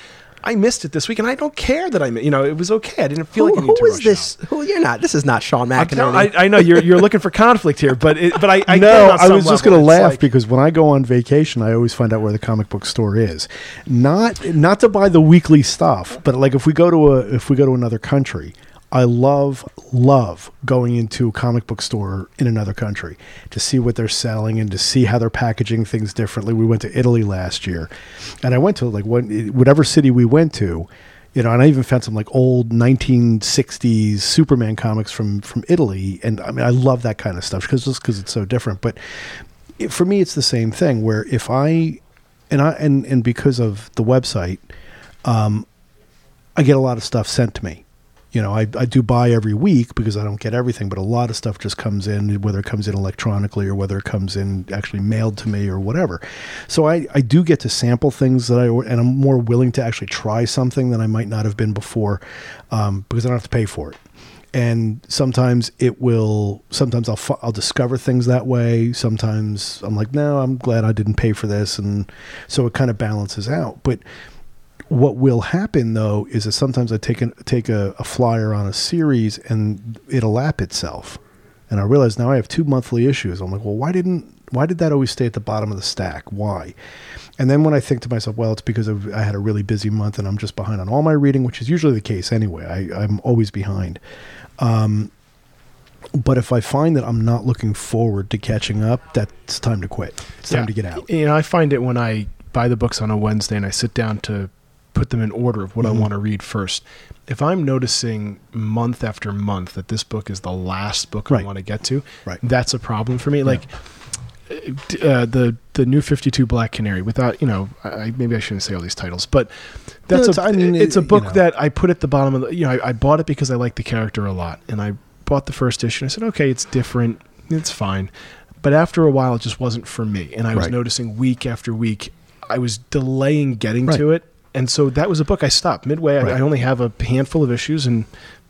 I missed it this week, and I don't care that I, mi- you know, it was okay. I didn't feel who, like I needed who to is rush this? out. Who you're not? This is not Sean I'm McInerney. I, I know you're you're looking for conflict here, but it, but I, I no, on I some was just going to laugh like- because when I go on vacation, I always find out where the comic book store is. Not not to buy the weekly stuff, but like if we go to a if we go to another country, I love love going into a comic book store in another country to see what they're selling and to see how they're packaging things differently. We went to Italy last year, and I went to like what, whatever city we went to. You know, and I even found some like old 1960s Superman comics from from Italy, and I mean, I love that kind of stuff because just because it's so different. But it, for me, it's the same thing. Where if I and I and and because of the website, um, I get a lot of stuff sent to me. You know, I, I do buy every week because I don't get everything, but a lot of stuff just comes in, whether it comes in electronically or whether it comes in actually mailed to me or whatever. So I, I do get to sample things that I, and I'm more willing to actually try something than I might not have been before um, because I don't have to pay for it. And sometimes it will, sometimes I'll, I'll discover things that way. Sometimes I'm like, no, I'm glad I didn't pay for this. And so it kind of balances out. But what will happen though is that sometimes I take a, take a, a flyer on a series and it'll lap itself, and I realize now I have two monthly issues. I'm like, well, why didn't why did that always stay at the bottom of the stack? Why? And then when I think to myself, well, it's because of, I had a really busy month and I'm just behind on all my reading, which is usually the case anyway. I, I'm always behind. Um, but if I find that I'm not looking forward to catching up, that's time to quit. It's time Yeah. to get out. You know, I find it when I buy the books on a Wednesday and I sit down to put them in order of what Mhm. I want to read first. If I'm noticing month after month that this book is the last book I want to get to, Right. that's a problem for me. Like uh, the the new 52 Black Canary without, you know, I, maybe I shouldn't say all these titles, but No, that's it's- a, I mean, it's a it- you book know. that I put at the bottom of the, you know, I, I bought it because I like the character a lot and I bought the first issue and I said, okay, it's different. It's fine. But after a while, it just wasn't for me. And I was Right. noticing week after week, I was delaying getting Right. to it. And so that was a book I stopped midway. I, Right. I only have a handful of issues and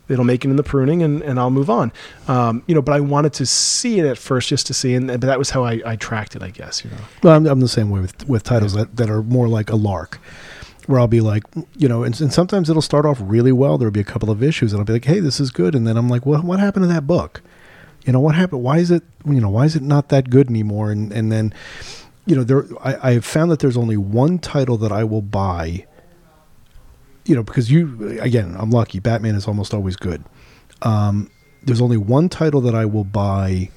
it'll make it in the pruning and, and I'll move on. Um, you know, but I wanted to see it at first just to see. And but that was how I, I tracked it, I guess, you know. Well, I'm, I'm the same way with with titles that, that are more like a lark, where I'll be like, you know, and, and sometimes it'll start off really well. There'll be a couple of issues, and I'll be like, hey, this is good, and then I'm like, what what happened to that book? You know, what happened? Why is it you know why is it not that good anymore? And and then, you know, there I, I have found that there's only one title that I will buy. You know, because you again, I'm lucky. Batman is almost always good. Um, there's only one title that I will buy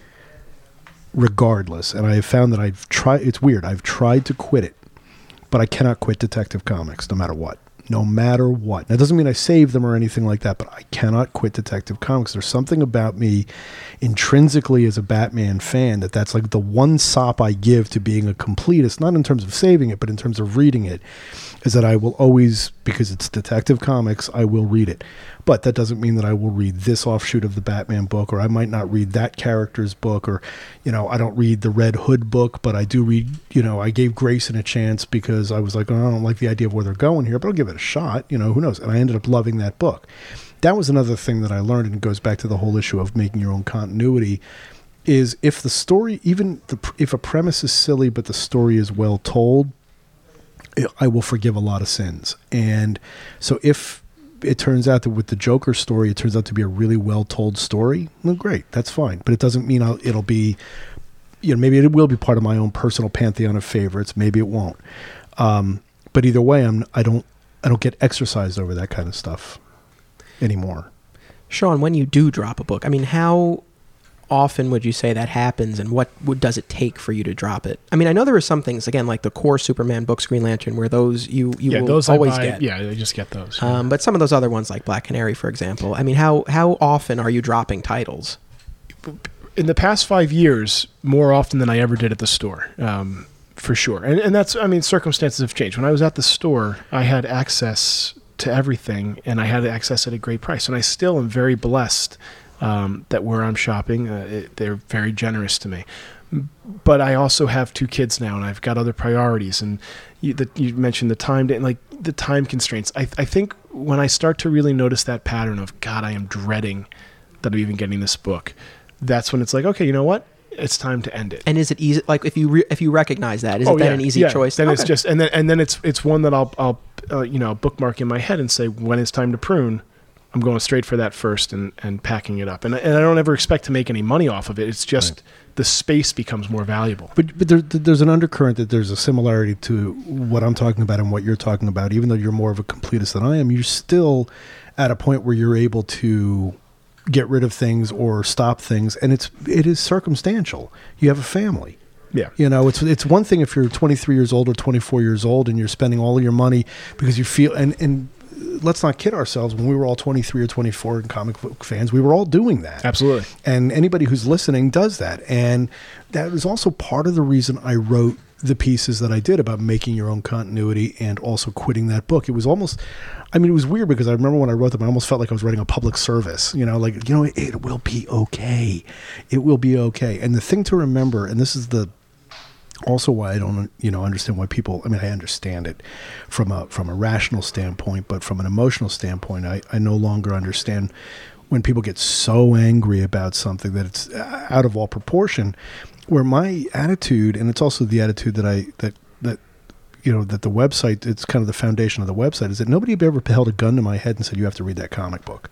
regardless. And I have found that I've tried. It's weird. I've tried to quit it, but I cannot quit Detective Comics no matter what. No matter what. That doesn't mean I save them or anything like that, but I cannot quit Detective Comics. There's something about me intrinsically as a Batman fan that that's like the one sop I give to being a completist, not in terms of saving it, but in terms of reading it, is that I will always, because it's Detective Comics, I will read it. But that doesn't mean that I will read this offshoot of the Batman book, or I might not read that character's book, or, you know, I don't read the Red Hood book, but I do read, you know, I gave Grayson a chance because I was like, oh, I don't like the idea of where they're going here, but I'll give it a shot, you know, who knows? And I ended up loving that book. That was another thing that I learned, and it goes back to the whole issue of making your own continuity. Is if the story, even the, if a premise is silly, but the story is well told, I will forgive a lot of sins. And so if it turns out that with the Joker story, it turns out to be a really well told story, well, great, that's fine. But it doesn't mean I'll, it'll be, you know, maybe it will be part of my own personal pantheon of favorites. Maybe it won't. Um, but either way, I'm I don't I don't get exercised over that kind of stuff anymore. Sean, when you do drop a book, I mean, how often would you say that happens, and what would, does it take for you to drop it? I mean, I know there are some things again, like the core Superman books, Green Lantern, where those you you yeah, will those always buy, get. Yeah, I just get those. yeah. Um, but some of those other ones, like Black Canary, for example, I mean, how how often are you dropping titles? in the past five years, more often than I ever did at the store, um, for sure. And, and that's, I mean, circumstances have changed. When I was at the store, I had access to everything, and I had access at a great price. And I still am very blessed um, that where I'm shopping, uh, it, they're very generous to me. But I also have two kids now, and I've got other priorities. And you, the, you mentioned the time, like the time constraints. I, I think when I start to really notice that pattern of God, I am dreading that I'm even getting this book. That's when it's like, okay, you know what? It's time to end it. And is it easy? Like, if you re- if you recognize that, is Oh, it then yeah, an easy yeah. choice? Then it's just and then and then it's it's one that I'll I'll uh, you know bookmark in my head and say when it's time to prune, I'm going straight for that first and and packing it up. And I- and I don't ever expect to make any money off of it. It's just the space becomes more valuable. But but there, there's an undercurrent that there's a similarity to what I'm talking about and what you're talking about. Even though you're more of a completist than I am, you're still at a point where you're able to get rid of things or stop things, and it's it is circumstantial. You have a family. Yeah. You know, it's it's one thing if you're 23 years old or 24 years old and you're spending all of your money because you feel and and let's not kid ourselves. When we were all 23 or 24 and comic book fans, we were all doing that. Absolutely. And anybody who's listening does that. And that was also part of the reason I wrote the pieces that I did about making your own continuity and also quitting that book. It was almost, I mean, it was weird because I remember when I wrote them, I almost felt like I was writing a public service, you know, like, you know, it, it will be okay. It will be okay. And the thing to remember, and this is the, also why I don't you know understand why people I mean I understand it from a from a rational standpoint but from an emotional standpoint I, I no longer understand when people get so angry about something that it's out of all proportion where my attitude and it's also the attitude that I that that you know that the website it's kind of the foundation of the website is that nobody ever held a gun to my head and said you have to read that comic book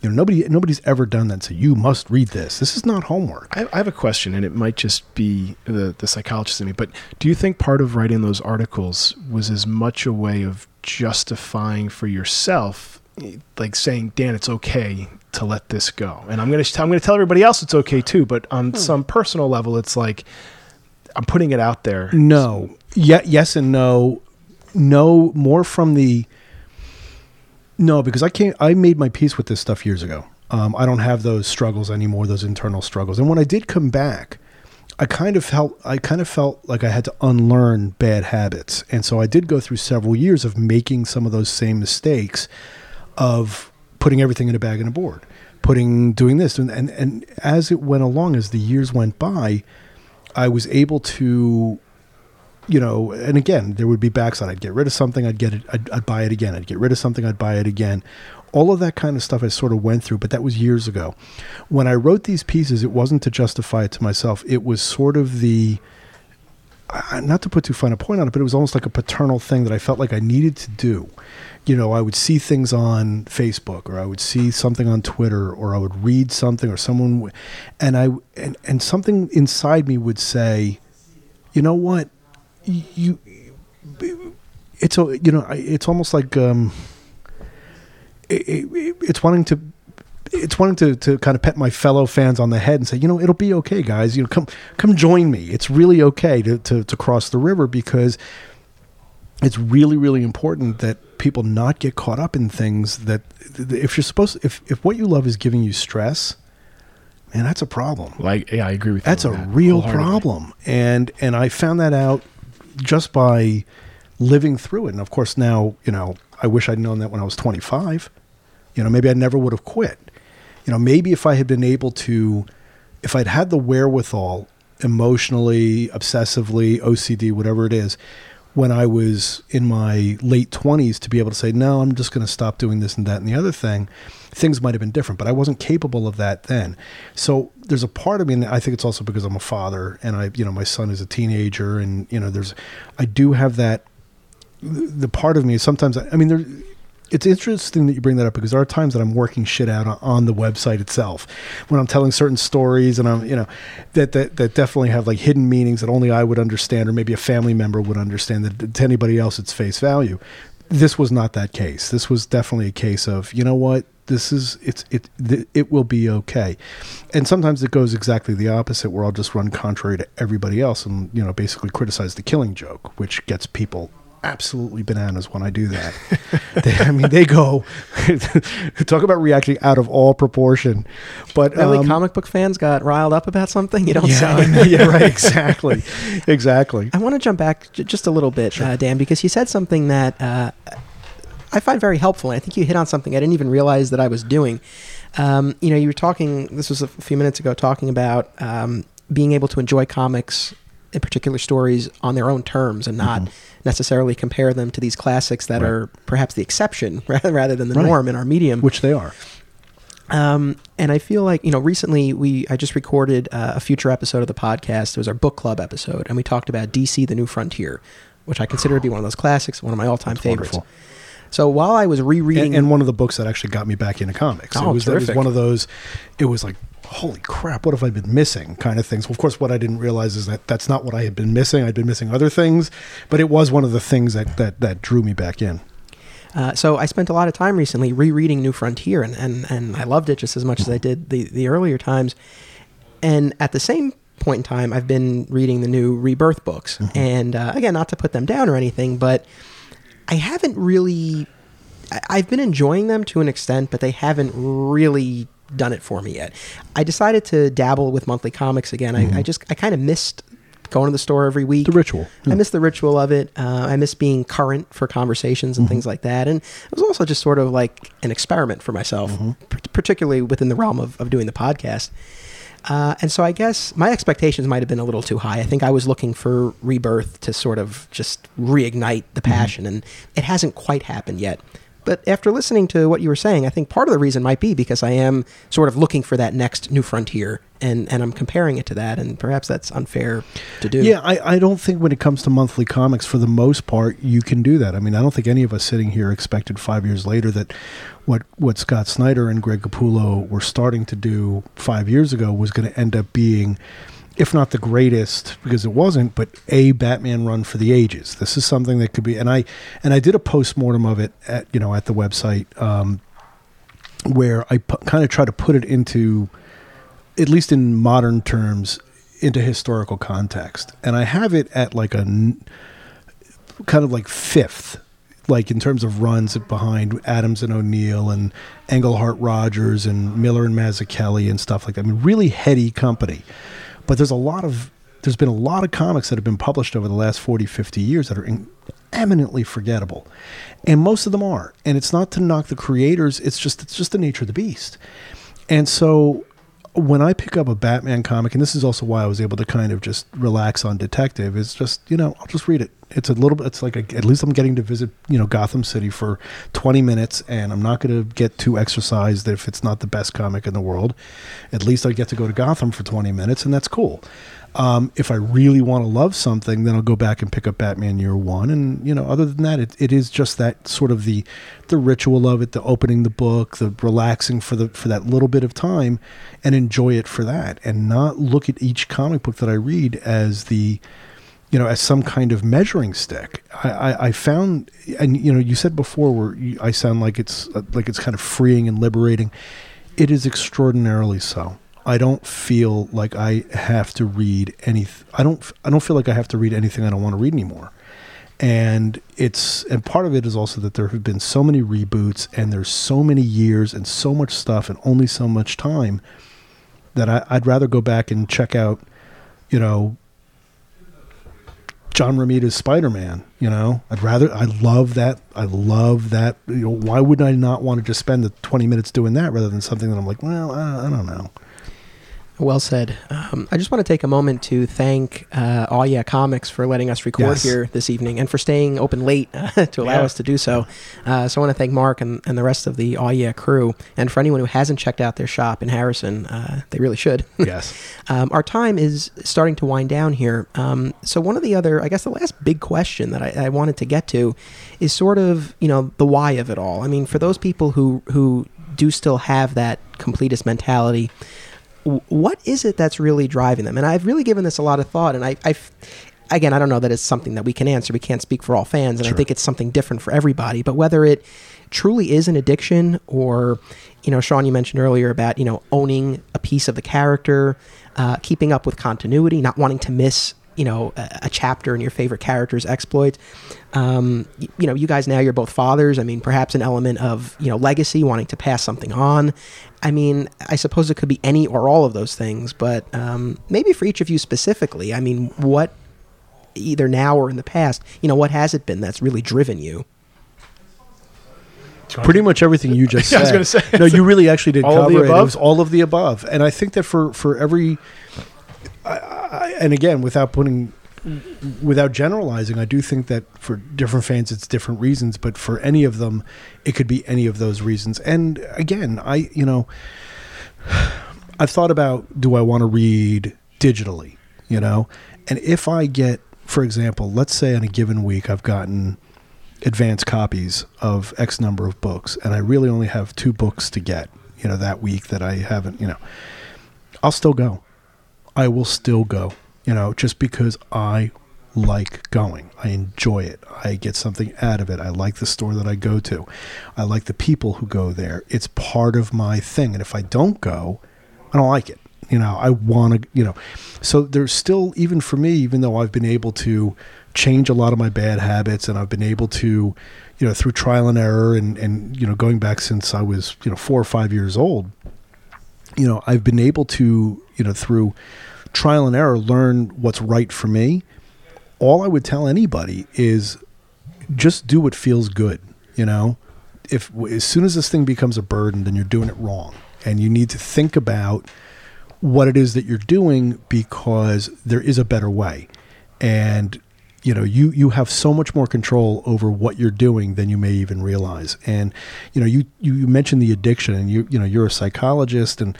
you know nobody nobody's ever done that so you must read this this is not homework I, I have a question, and it might just be the, the psychologist in me, but do you think part of writing those articles was as much a way of justifying for yourself, like saying, Dan, it's okay to let this go? And I'm going to I'm going to tell everybody else it's okay too, but on hmm. some personal level, it's like I'm putting it out there. No. Yeah, yes and no. No, more from the No, because I can't I made my peace with this stuff years ago. Um, I don't have those struggles anymore, those internal struggles. And when I did come back, I kind of felt I kind of felt like I had to unlearn bad habits. And so I did go through several years of making some of those same mistakes of putting everything in a bag and a board, putting doing this and and, and as it went along as the years went by, I was able to you know, and again, there would be backside. I'd get rid of something, I'd get it, I'd, I'd buy it again. I'd get rid of something, I'd buy it again. All of that kind of stuff I sort of went through, but that was years ago. When I wrote these pieces, it wasn't to justify it to myself. It was sort of the, not to put too fine a point on it, but it was almost like a paternal thing that I felt like I needed to do. You know, I would see things on Facebook, or I would see something on Twitter, or I would read something, or someone, w- and I and and something inside me would say, you know what, you, it's you know it's almost like um, it, it, it's wanting to it's wanting to, to kind of pet my fellow fans on the head and say, you know, it'll be okay, guys. You know, come come join me. It's really okay to, to, to cross the river because it's really, really important that people not get caught up in things that if you're supposed if, if what you love is giving you stress, man, that's a problem. Like, yeah, I agree with you. That's a that real problem. And and I found that out just by living through it. And of course now, you know, I wish I'd known that when I was 25. You know, maybe I never would have quit. You know, maybe if I had been able to if I'd had the wherewithal emotionally, obsessively, OCD, whatever it is, when I was in my late 20s to be able to say, no, I'm just going to stop doing this and that and the other thing, things might have been different, but I wasn't capable of that then. So there's a part of me, and I think it's also because I'm a father and I, you know, my son is a teenager and, you know, there's, I do have that, the part of me sometimes, I mean, there, it's interesting that you bring that up because there are times that I'm working shit out on, on the website itself when I'm telling certain stories and I'm, you know, that, that, that definitely have like hidden meanings that only I would understand or maybe a family member would understand that to anybody else it's face value. This was not that case. This was definitely a case of, you know what, this is it's it it will be okay and sometimes it goes exactly the opposite where i'll just run contrary to everybody else and you know basically criticize the killing joke which gets people absolutely bananas when i do that they, i mean they go talk about reacting out of all proportion but Really, um, comic book fans got riled up about something? You don't yeah, say. yeah right exactly exactly I want to jump back j- just a little bit, uh, Dan, because you said something that uh, I find very helpful. And I think you hit on something I didn't even realize that I was doing. Um, you know, you were talking, this was a few minutes ago, talking about um, being able to enjoy comics, in particular stories, on their own terms and not necessarily compare them to these classics that Right. are perhaps the exception rather, rather than the Right. norm in our medium. which they are Um, and I feel like you know, recently we I just recorded uh, a future episode of the podcast. It was our book club episode, and we talked about DC: The New Frontier, which I consider to be one of those classics, one of my all-time favorites. wonderful. So while I was rereading, and, and one of the books that actually got me back into comics. Oh, it was, it was one of those. It was like, holy crap, what have I been missing? Kind of things. Well, of course, what I didn't realize is that that's not what I had been missing. I'd been missing other things, but it was one of the things that that that drew me back in. uh, so I spent a lot of time recently rereading New Frontier, and, and and I loved it just as much as I did the the earlier times. And at the same point in time, I've been reading the new Rebirth books, and uh, again, not to put them down or anything, but I haven't really. I- I've been enjoying them to an extent, but they haven't really done it for me yet. I decided to dabble with monthly comics again. I, I mm-hmm. just I kind of missed going to the store every week. The ritual. I mm. miss the ritual of it. Uh, I miss being current for conversations and mm-hmm. things like that. And it was also just sort of like an experiment for myself, mm-hmm. p- particularly within the realm of, of doing the podcast. Uh, and so I guess my expectations might have been a little too high. I think I was looking for rebirth to sort of just reignite the passion, and it hasn't quite happened yet. But after listening to what you were saying, I think part of the reason might be because I am sort of looking for that next new frontier, and, and I'm comparing it to that, and perhaps that's unfair to do. Yeah, I, I don't think when it comes to monthly comics, for the most part, you can do that. I mean, I don't think any of us sitting here expected five years later that what what Scott Snyder and Greg Capullo were starting to do five years ago was going to end up being, if not the greatest, because it wasn't, but a Batman run for the ages. This is something that could be, and I and I did a post mortem of it at you know at the website. Um, where I kind of try to put it into, at least in modern terms, into historical context. And I have it at like a n- kind of like fifth, like in terms of runs behind Adams and O'Neil and Englehart Rogers and Miller and Mazzucchelli and stuff like that. I mean, really heady company. But there's a lot of, there's been a lot of comics that have been published over the last 40, 50 years that are in, eminently forgettable. And most of them are. And it's not to knock the creators, it's just, it's just the nature of the beast. And so when I pick up a Batman comic, and this is also why I was able to kind of just relax on Detective, is just you know I'll just read it. It's a little bit. It's like a, at least I'm getting to visit you know Gotham City for 20 minutes, and I'm not going to get too exercised if it's not the best comic in the world. At least I get to go to Gotham for 20 minutes, and that's cool. Um, if I really want to love something, then I'll go back and pick up Batman Year One, and you know, other than that, it, it is just that sort of the the ritual of it, the opening the book, the relaxing for the for that little bit of time, and enjoy it for that, and not look at each comic book that I read as the you know, as some kind of measuring stick. I, I, I found, and you know, you said before where you, I sound like it's like it's kind of freeing and liberating. It is extraordinarily so. I don't feel like I have to read any. I don't. I don't feel like I have to read anything I don't want to read anymore. And it's and part of it is also that there have been so many reboots and there's so many years and so much stuff and only so much time that I, I'd rather go back and check out, you know, John Romita's Spider Man. You know, I'd rather. I love that. I love that. You know, why wouldn't I not want to just spend the twenty minutes doing that rather than something that I'm like, well, I, I don't know. Well said. Um, I just want to take a moment to thank uh, All Yeah Comics for letting us record Yes. here this evening and for staying open late uh, to allow Yeah. us to do so. Uh, so I want to thank Mark and, and the rest of the All Yeah crew. And for anyone who hasn't checked out their shop in Harrison, uh, they really should. Yes. Um, our time is starting to wind down here. Um, so one of the other, I guess, the last big question that I, I wanted to get to is sort of, you know, the why of it all. I mean, for those people who who do still have that completist mentality, what is it that's really driving them? And I've really given this a lot of thought, and I, I've. Again, I don't know that it's something that we can answer. We can't speak for all fans, and I think it's something different for everybody. But whether it truly is an addiction, or you know, Sean, you mentioned earlier about you know owning a piece of the character, uh, keeping up with continuity, not wanting to miss you know a, a chapter in your favorite character's exploits. Um, y- you know, you guys now you're both fathers. I mean, perhaps an element of you know legacy, wanting to pass something on. I mean, I suppose it could be any or all of those things, but um, maybe for each of you specifically. I mean, what either now or in the past, you know, what has it been that's really driven you? Pretty much everything you just Yeah, said. I was gonna say. no, you really actually did All of cover the it. It above? was all of the above, and I think that for for every, I, I, and again, without putting, without generalizing, I do think that for different fans, it's different reasons. But for any of them, it could be any of those reasons. And again, I you know, I've thought about do I want to read digitally, you know, and if I get, for example, let's say in a given week, I've gotten advance copies of X number of books, and I really only have two books to get, you know, that week that I haven't, you know, I'll still go. I will still go, you know, just because I like going. I enjoy it. I get something out of it. I like the store that I go to. I like the people who go there. It's part of my thing. And if I don't go, I don't like it. You know, I want to, you know. So there's still, even for me, even though I've been able to change a lot of my bad habits and I've been able to, you know, through trial and error and, and, you know, going back since I was, you know, four or five years old, you know, I've been able to, you know, through trial and error, learn what's right for me. All I would tell anybody is just do what feels good. You know, if as soon as this thing becomes a burden, then you're doing it wrong, and you need to think about what it is that you're doing because there is a better way, and you know you you have so much more control over what you're doing than you may even realize and you know you you mentioned the addiction and you you know you're a psychologist and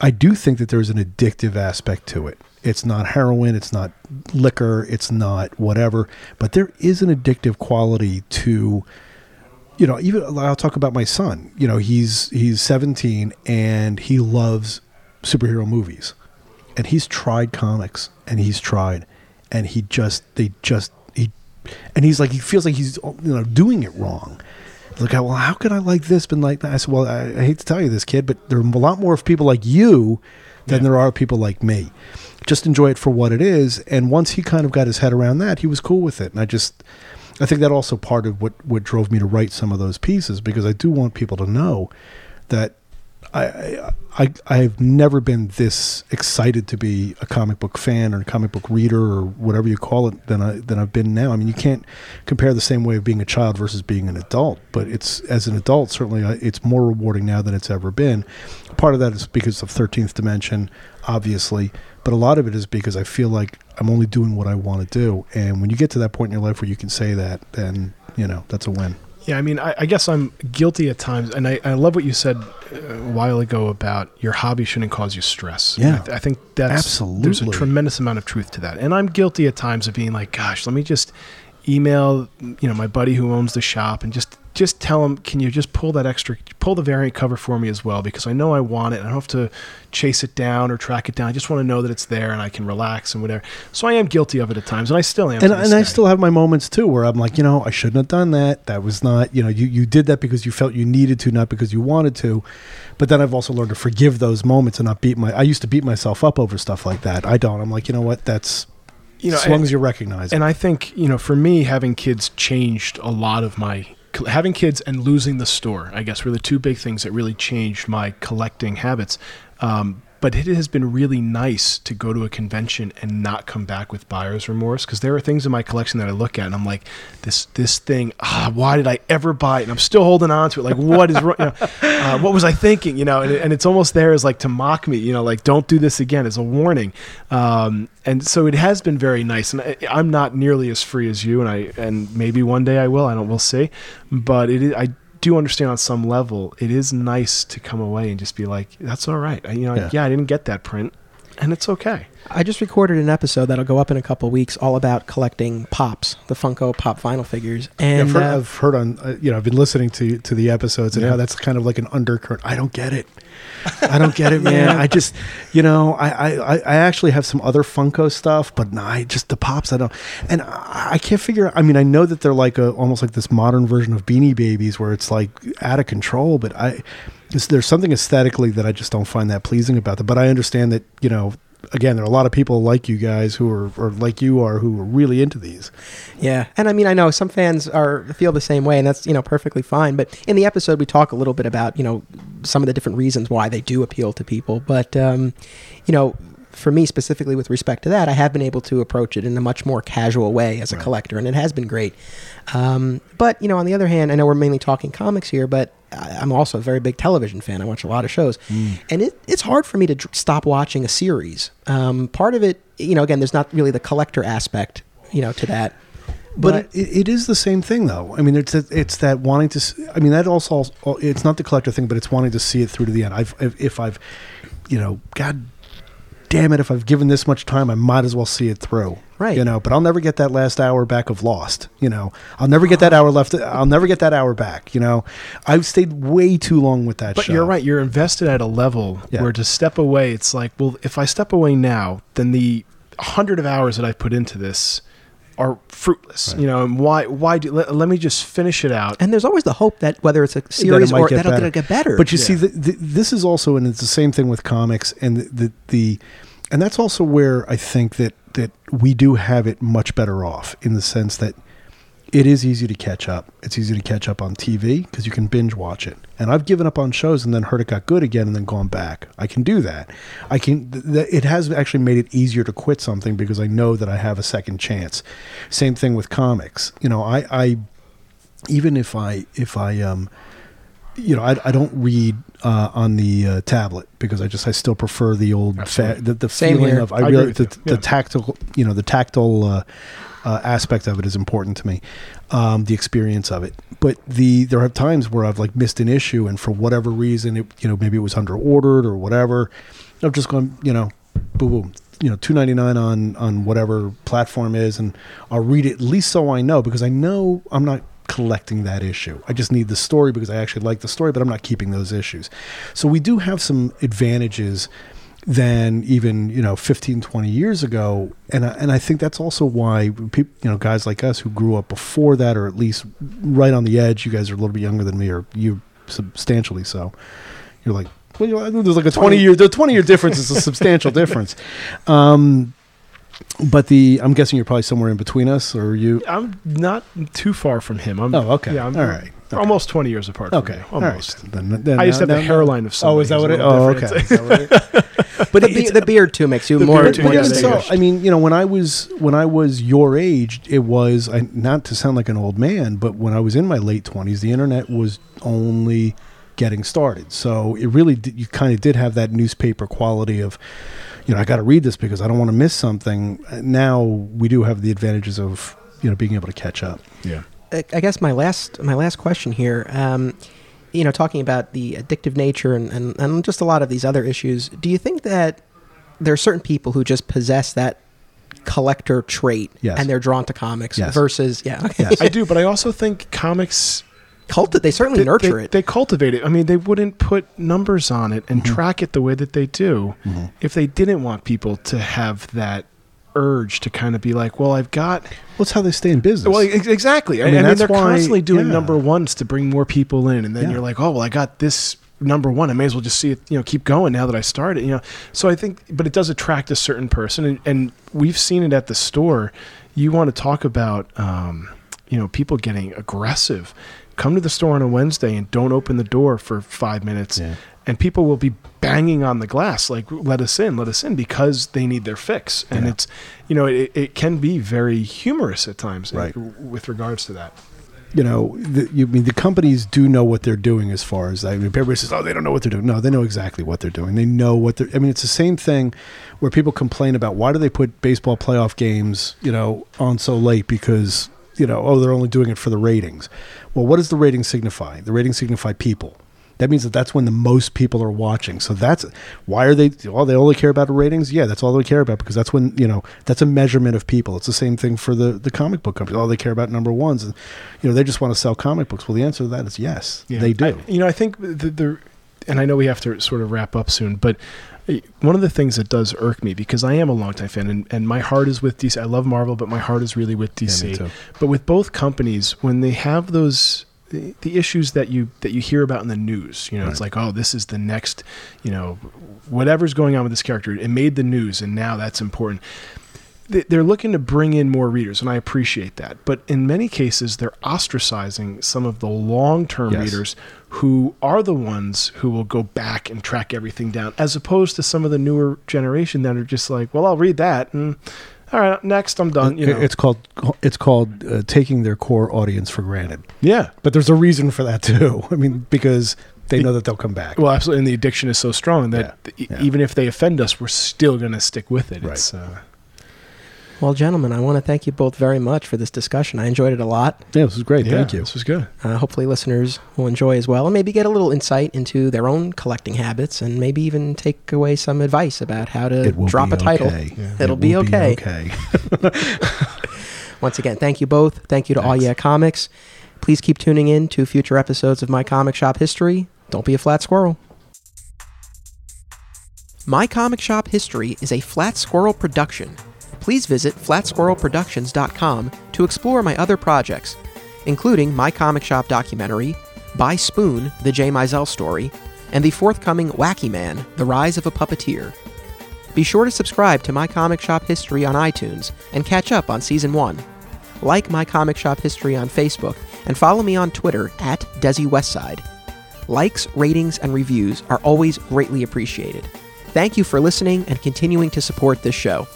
I do think that there's an addictive aspect to it. It's not heroin, it's not liquor, it's not whatever, but there is an addictive quality to you know, even I'll talk about my son. You know, he's he's 17 and he loves superhero movies. And he's tried comics and he's tried and he just they just he and he's like he feels like he's you know doing it wrong. Like, well, how could I like this but like that? I said, well, I, I hate to tell you this, kid, but there are a lot more of people like you than Yeah. there are people like me. Just enjoy it for what it is. And once he kind of got his head around that, he was cool with it. And I just, I think that also part of what what drove me to write some of those pieces because I do want people to know that I, I I've never been this excited to be a comic book fan or a comic book reader or whatever you call it than I than I've been now. I mean, you can't compare the same way of being a child versus being an adult, but it's as an adult certainly uh, it's more rewarding now than it's ever been. Part of that is because of Thirteenth Dimension, obviously, but a lot of it is because I feel like I'm only doing what I want to do, and when you get to that point in your life where you can say that, then you know that's a win. Yeah, I mean, I, I guess I'm guilty at times, and I, I love what you said uh, a while ago about your hobby shouldn't cause you stress. Yeah. I, th- I think that's absolutely There's a tremendous amount of truth to that, and I'm guilty at times of being like, "Gosh, let me just email, you know, my buddy who owns the shop and just just tell him can you just pull that extra, pull the variant cover for me as well? Because I know I want it. I don't have to chase it down or track it down. I just want to know that it's there and I can relax and whatever. So I am guilty of it at times, and I still am. and, and I still have my moments too where I'm like, you know, I shouldn't have done that. That was not, you know, you, you did that because you felt you needed to, not because you wanted to. But then I've also learned to forgive those moments and not beat my. I used to beat myself up over stuff like that. I don't. I'm like, you know what? That's you know, as long as you recognize it. And I think, you know, for me, having kids changed a lot of my having kids and losing the store. I guess were the two big things that really changed my collecting habits. Um, but it has been really nice to go to a convention and not come back with buyer's remorse because there are things in my collection that I look at and I'm like, this this thing, ah, why did I ever buy it? And I'm still holding on to it. Like, what is wrong? You know, uh, what was I thinking? You know, and, and it's almost there as like to mock me. You know, like don't do this again as a warning. Um, and so it has been very nice. And I, I'm not nearly as free as you, and I and maybe one day I will. I don't. We'll see. But it I do understand on some level. It is nice to come away and just be like, that's all right. I, you know, Yeah. yeah. I didn't get that print, and it's okay. I just recorded an episode that'll go up in a couple weeks, all about collecting pops, the Funko Pop vinyl figures, Yeah, and I've, heard, uh, I've heard on, uh, you know, I've been listening to to the episodes and Yeah. how that's kind of like an undercurrent. I don't get it. I don't get it, man. I just, you know, I, I, I actually have some other Funko stuff, but no, I just the pops. I don't, and I, I can't figure. I mean, I know that they're like a almost like this modern version of Beanie Babies, where it's like out of control. But I, there's something aesthetically that I just don't find that pleasing about them. But I understand that, you know. Again, there are a lot of people like you guys who are, or like you are, who are really into these. Yeah, and I mean, I know some fans are feel the same way, and that's you know perfectly fine. But in the episode, we talk a little bit about you know some of the different reasons why they do appeal to people. But um, you know, for me specifically with respect to that, I have been able to approach it in a much more casual way as a collector, and it has been great. Um, but you know, on the other hand, I know we're mainly talking comics here, but I- I'm also a very big television fan. I watch a lot of shows, and it, it's hard for me to dr- stop watching a series. Um, part of it, you know, again, there's not really the collector aspect, you know, to that. But, it, it is the same thing, though. I mean, it's it's that wanting to. I mean, that also it's not the collector thing, but it's wanting to see it through to the end. I've if, if I've, you know, God damn it, if I've given this much time, I might as well see it through. Right. You know, but I'll never get that last hour back of Lost. You know, I'll never get that hour left. I'll never get that hour back. You know, I've stayed way too long with that. But show. you're right. You're invested at a level Yeah. where to step away, it's like, well, if I step away now, then the hundred of hours that I've put into this are fruitless. Right. You know, and why? Why do? Let, let me just finish it out. And there's always the hope that whether it's a series might or get that'll better. get better. But you Yeah. see, the, the, this is also, and it's the same thing with comics, and the, the the, and that's also where I think that that we do have it much better off in the sense that it is easy to catch up. It's easy to catch up on TV because you can binge watch it. And I've given up on shows and then heard it got good again and then gone back. I can do that. I can. Th- th- it has actually made it easier to quit something because I know that I have a second chance. Same thing with comics. You know, I, I even if I if I um you know I, I don't read uh, on the uh, tablet because I just I still prefer the old fa- the, the Same feeling here. of I, I really the, you. the tactile you know the tactile uh, uh, aspect of it is important to me um, the experience of it but the there are times where I've like missed an issue and for whatever reason it you know maybe it was under ordered or whatever I've just gone you know boom boom you know 299 on on whatever platform is and I'll read it at least so I know because I know I'm not collecting that issue. I just need the story because I actually like the story, but I'm not keeping those issues. So we do have some advantages than even, you know, 15, 20 years ago. And I, and I think that's also why people, you know, guys like us who grew up before that or at least right on the edge, you guys are a little bit younger than me or you substantially so. You're like, well, there's like a 20 year, the 20 year difference is a substantial difference. Um, but the, I'm guessing you're probably somewhere in between us or you, I'm not too far from him. I'm, Oh, okay. Yeah, I'm All right. we're almost 20 years apart. From Okay. you. All right. Almost. Then, then I used to have the hairline of somebody. Oh, is that what a it? Oh, okay. different. Is that what it- but the, be- the beard too makes you The more. beard too, more yeah, But even there you so. I mean, you know, when I was when I was your age, it was I, not to sound like an old man, but when I was in my late twenties, the internet was only getting started. So it really did, you kind of did have that newspaper quality of, you know, I got to read this because I don't want to miss something. Now we do have the advantages of you know being able to catch up. Yeah. I I guess my last my last question here, um, you know, talking about the addictive nature and, and, and just a lot of these other issues. Do you think that there are certain people who just possess that collector trait Yes. and they're drawn to comics Yes. versus yeah okay. Yes. I do, but I also think comics Culti- they certainly they, nurture they- it. They cultivate it. I mean, they wouldn't put numbers on it and Mm-hmm. track it the way that they do if they didn't want people to have that urge to kind of be like, well, I've got. Well, it's how they stay in business. Well, ex- exactly. I I mean, mean, they're why- constantly doing yeah. number ones to bring more people in, and then Yeah. you're like, oh, well, I got this number one. I may as well just see it, you know, keep going now that I started, you know. So I think, but it does attract a certain person, and, and we've seen it at the store. You want to talk about, um, you know, people getting aggressive. Come to the store on a Wednesday and don't open the door for five minutes, Yeah. and people will be banging on the glass like, "Let us in, let us in," because they need their fix, and Yeah. it's, you know, it, it can be very humorous at times, uh, Right. with regards to that. you know, the, you mean the companies do know what they're doing as far as I mean, everybody says, "Oh, they don't know what they're doing." No, they know exactly what they're doing. They know what they're. I mean, it's the same thing where people complain about why do they put baseball playoff games, you know, on so late because you know, oh, they're only doing it for the ratings. Well, what does the rating signify? The rating signify people. That means that that's when the most people are watching. So that's why are they? Well, they only care about the ratings. Yeah, that's all they care about because that's when you know that's a measurement of people. It's the same thing for the the comic book companies. All they care about number ones, and you know they just want to sell comic books. Well, the answer to that is yes, Yeah. they do. I- you know, I think the, the, and I know we have to sort of wrap up soon, but one of the things that does irk me because I am a longtime fan and, and my heart is with DC. I love Marvel, but my heart is really with Yeah, DC. too. But with both companies, when they have those the, the issues that you that you hear about in the news, you know, it's like, oh, this is the next, you know, whatever's going on with this character. It made the news, and now that's important. They- They're looking to bring in more readers, and I appreciate that. But in many cases, they're ostracizing some of the long-term Yes. readers who are the ones who will go back and track everything down, as opposed to some of the newer generation that are just like, well, I'll read that, and all right, next I'm done. You know, It's called it's called uh, taking their core audience for granted. yeah. But there's a reason for that too. I mean, because they know that they'll come back. Well, absolutely, and the addiction is so strong that Yeah, yeah. even if they offend us, we're still going to stick with it. Right. It's, uh, well, gentlemen, I want to thank you both very much for this discussion. I enjoyed it a lot. yeah, this was great. yeah, Thank you. This was good. Uh, hopefully, listeners will enjoy as well, and maybe get a little insight into their own collecting habits, and maybe even take away some advice about how to drop be a title. okay. Yeah. It'll It be will okay. okay. Once again, thank you both. Thank you to All Thanks. Yeah Comics. Please keep tuning in to future episodes of My Comic Shop History. Don't be a flat squirrel. My Comic Shop History is a Flat Squirrel production. Please visit flatsquirrelproductions.com to explore my other projects, including My Comic Shop documentary, By Spoon, the Jay Mizell story, and the forthcoming Wacky Man, The Rise of a Puppeteer. Be sure to subscribe to My Comic Shop History on iTunes and catch up on Season 1. Like My Comic Shop History on Facebook and follow me on Twitter at Desi Westside. Likes, ratings, and reviews are always greatly appreciated. Thank you for listening and continuing to support this show.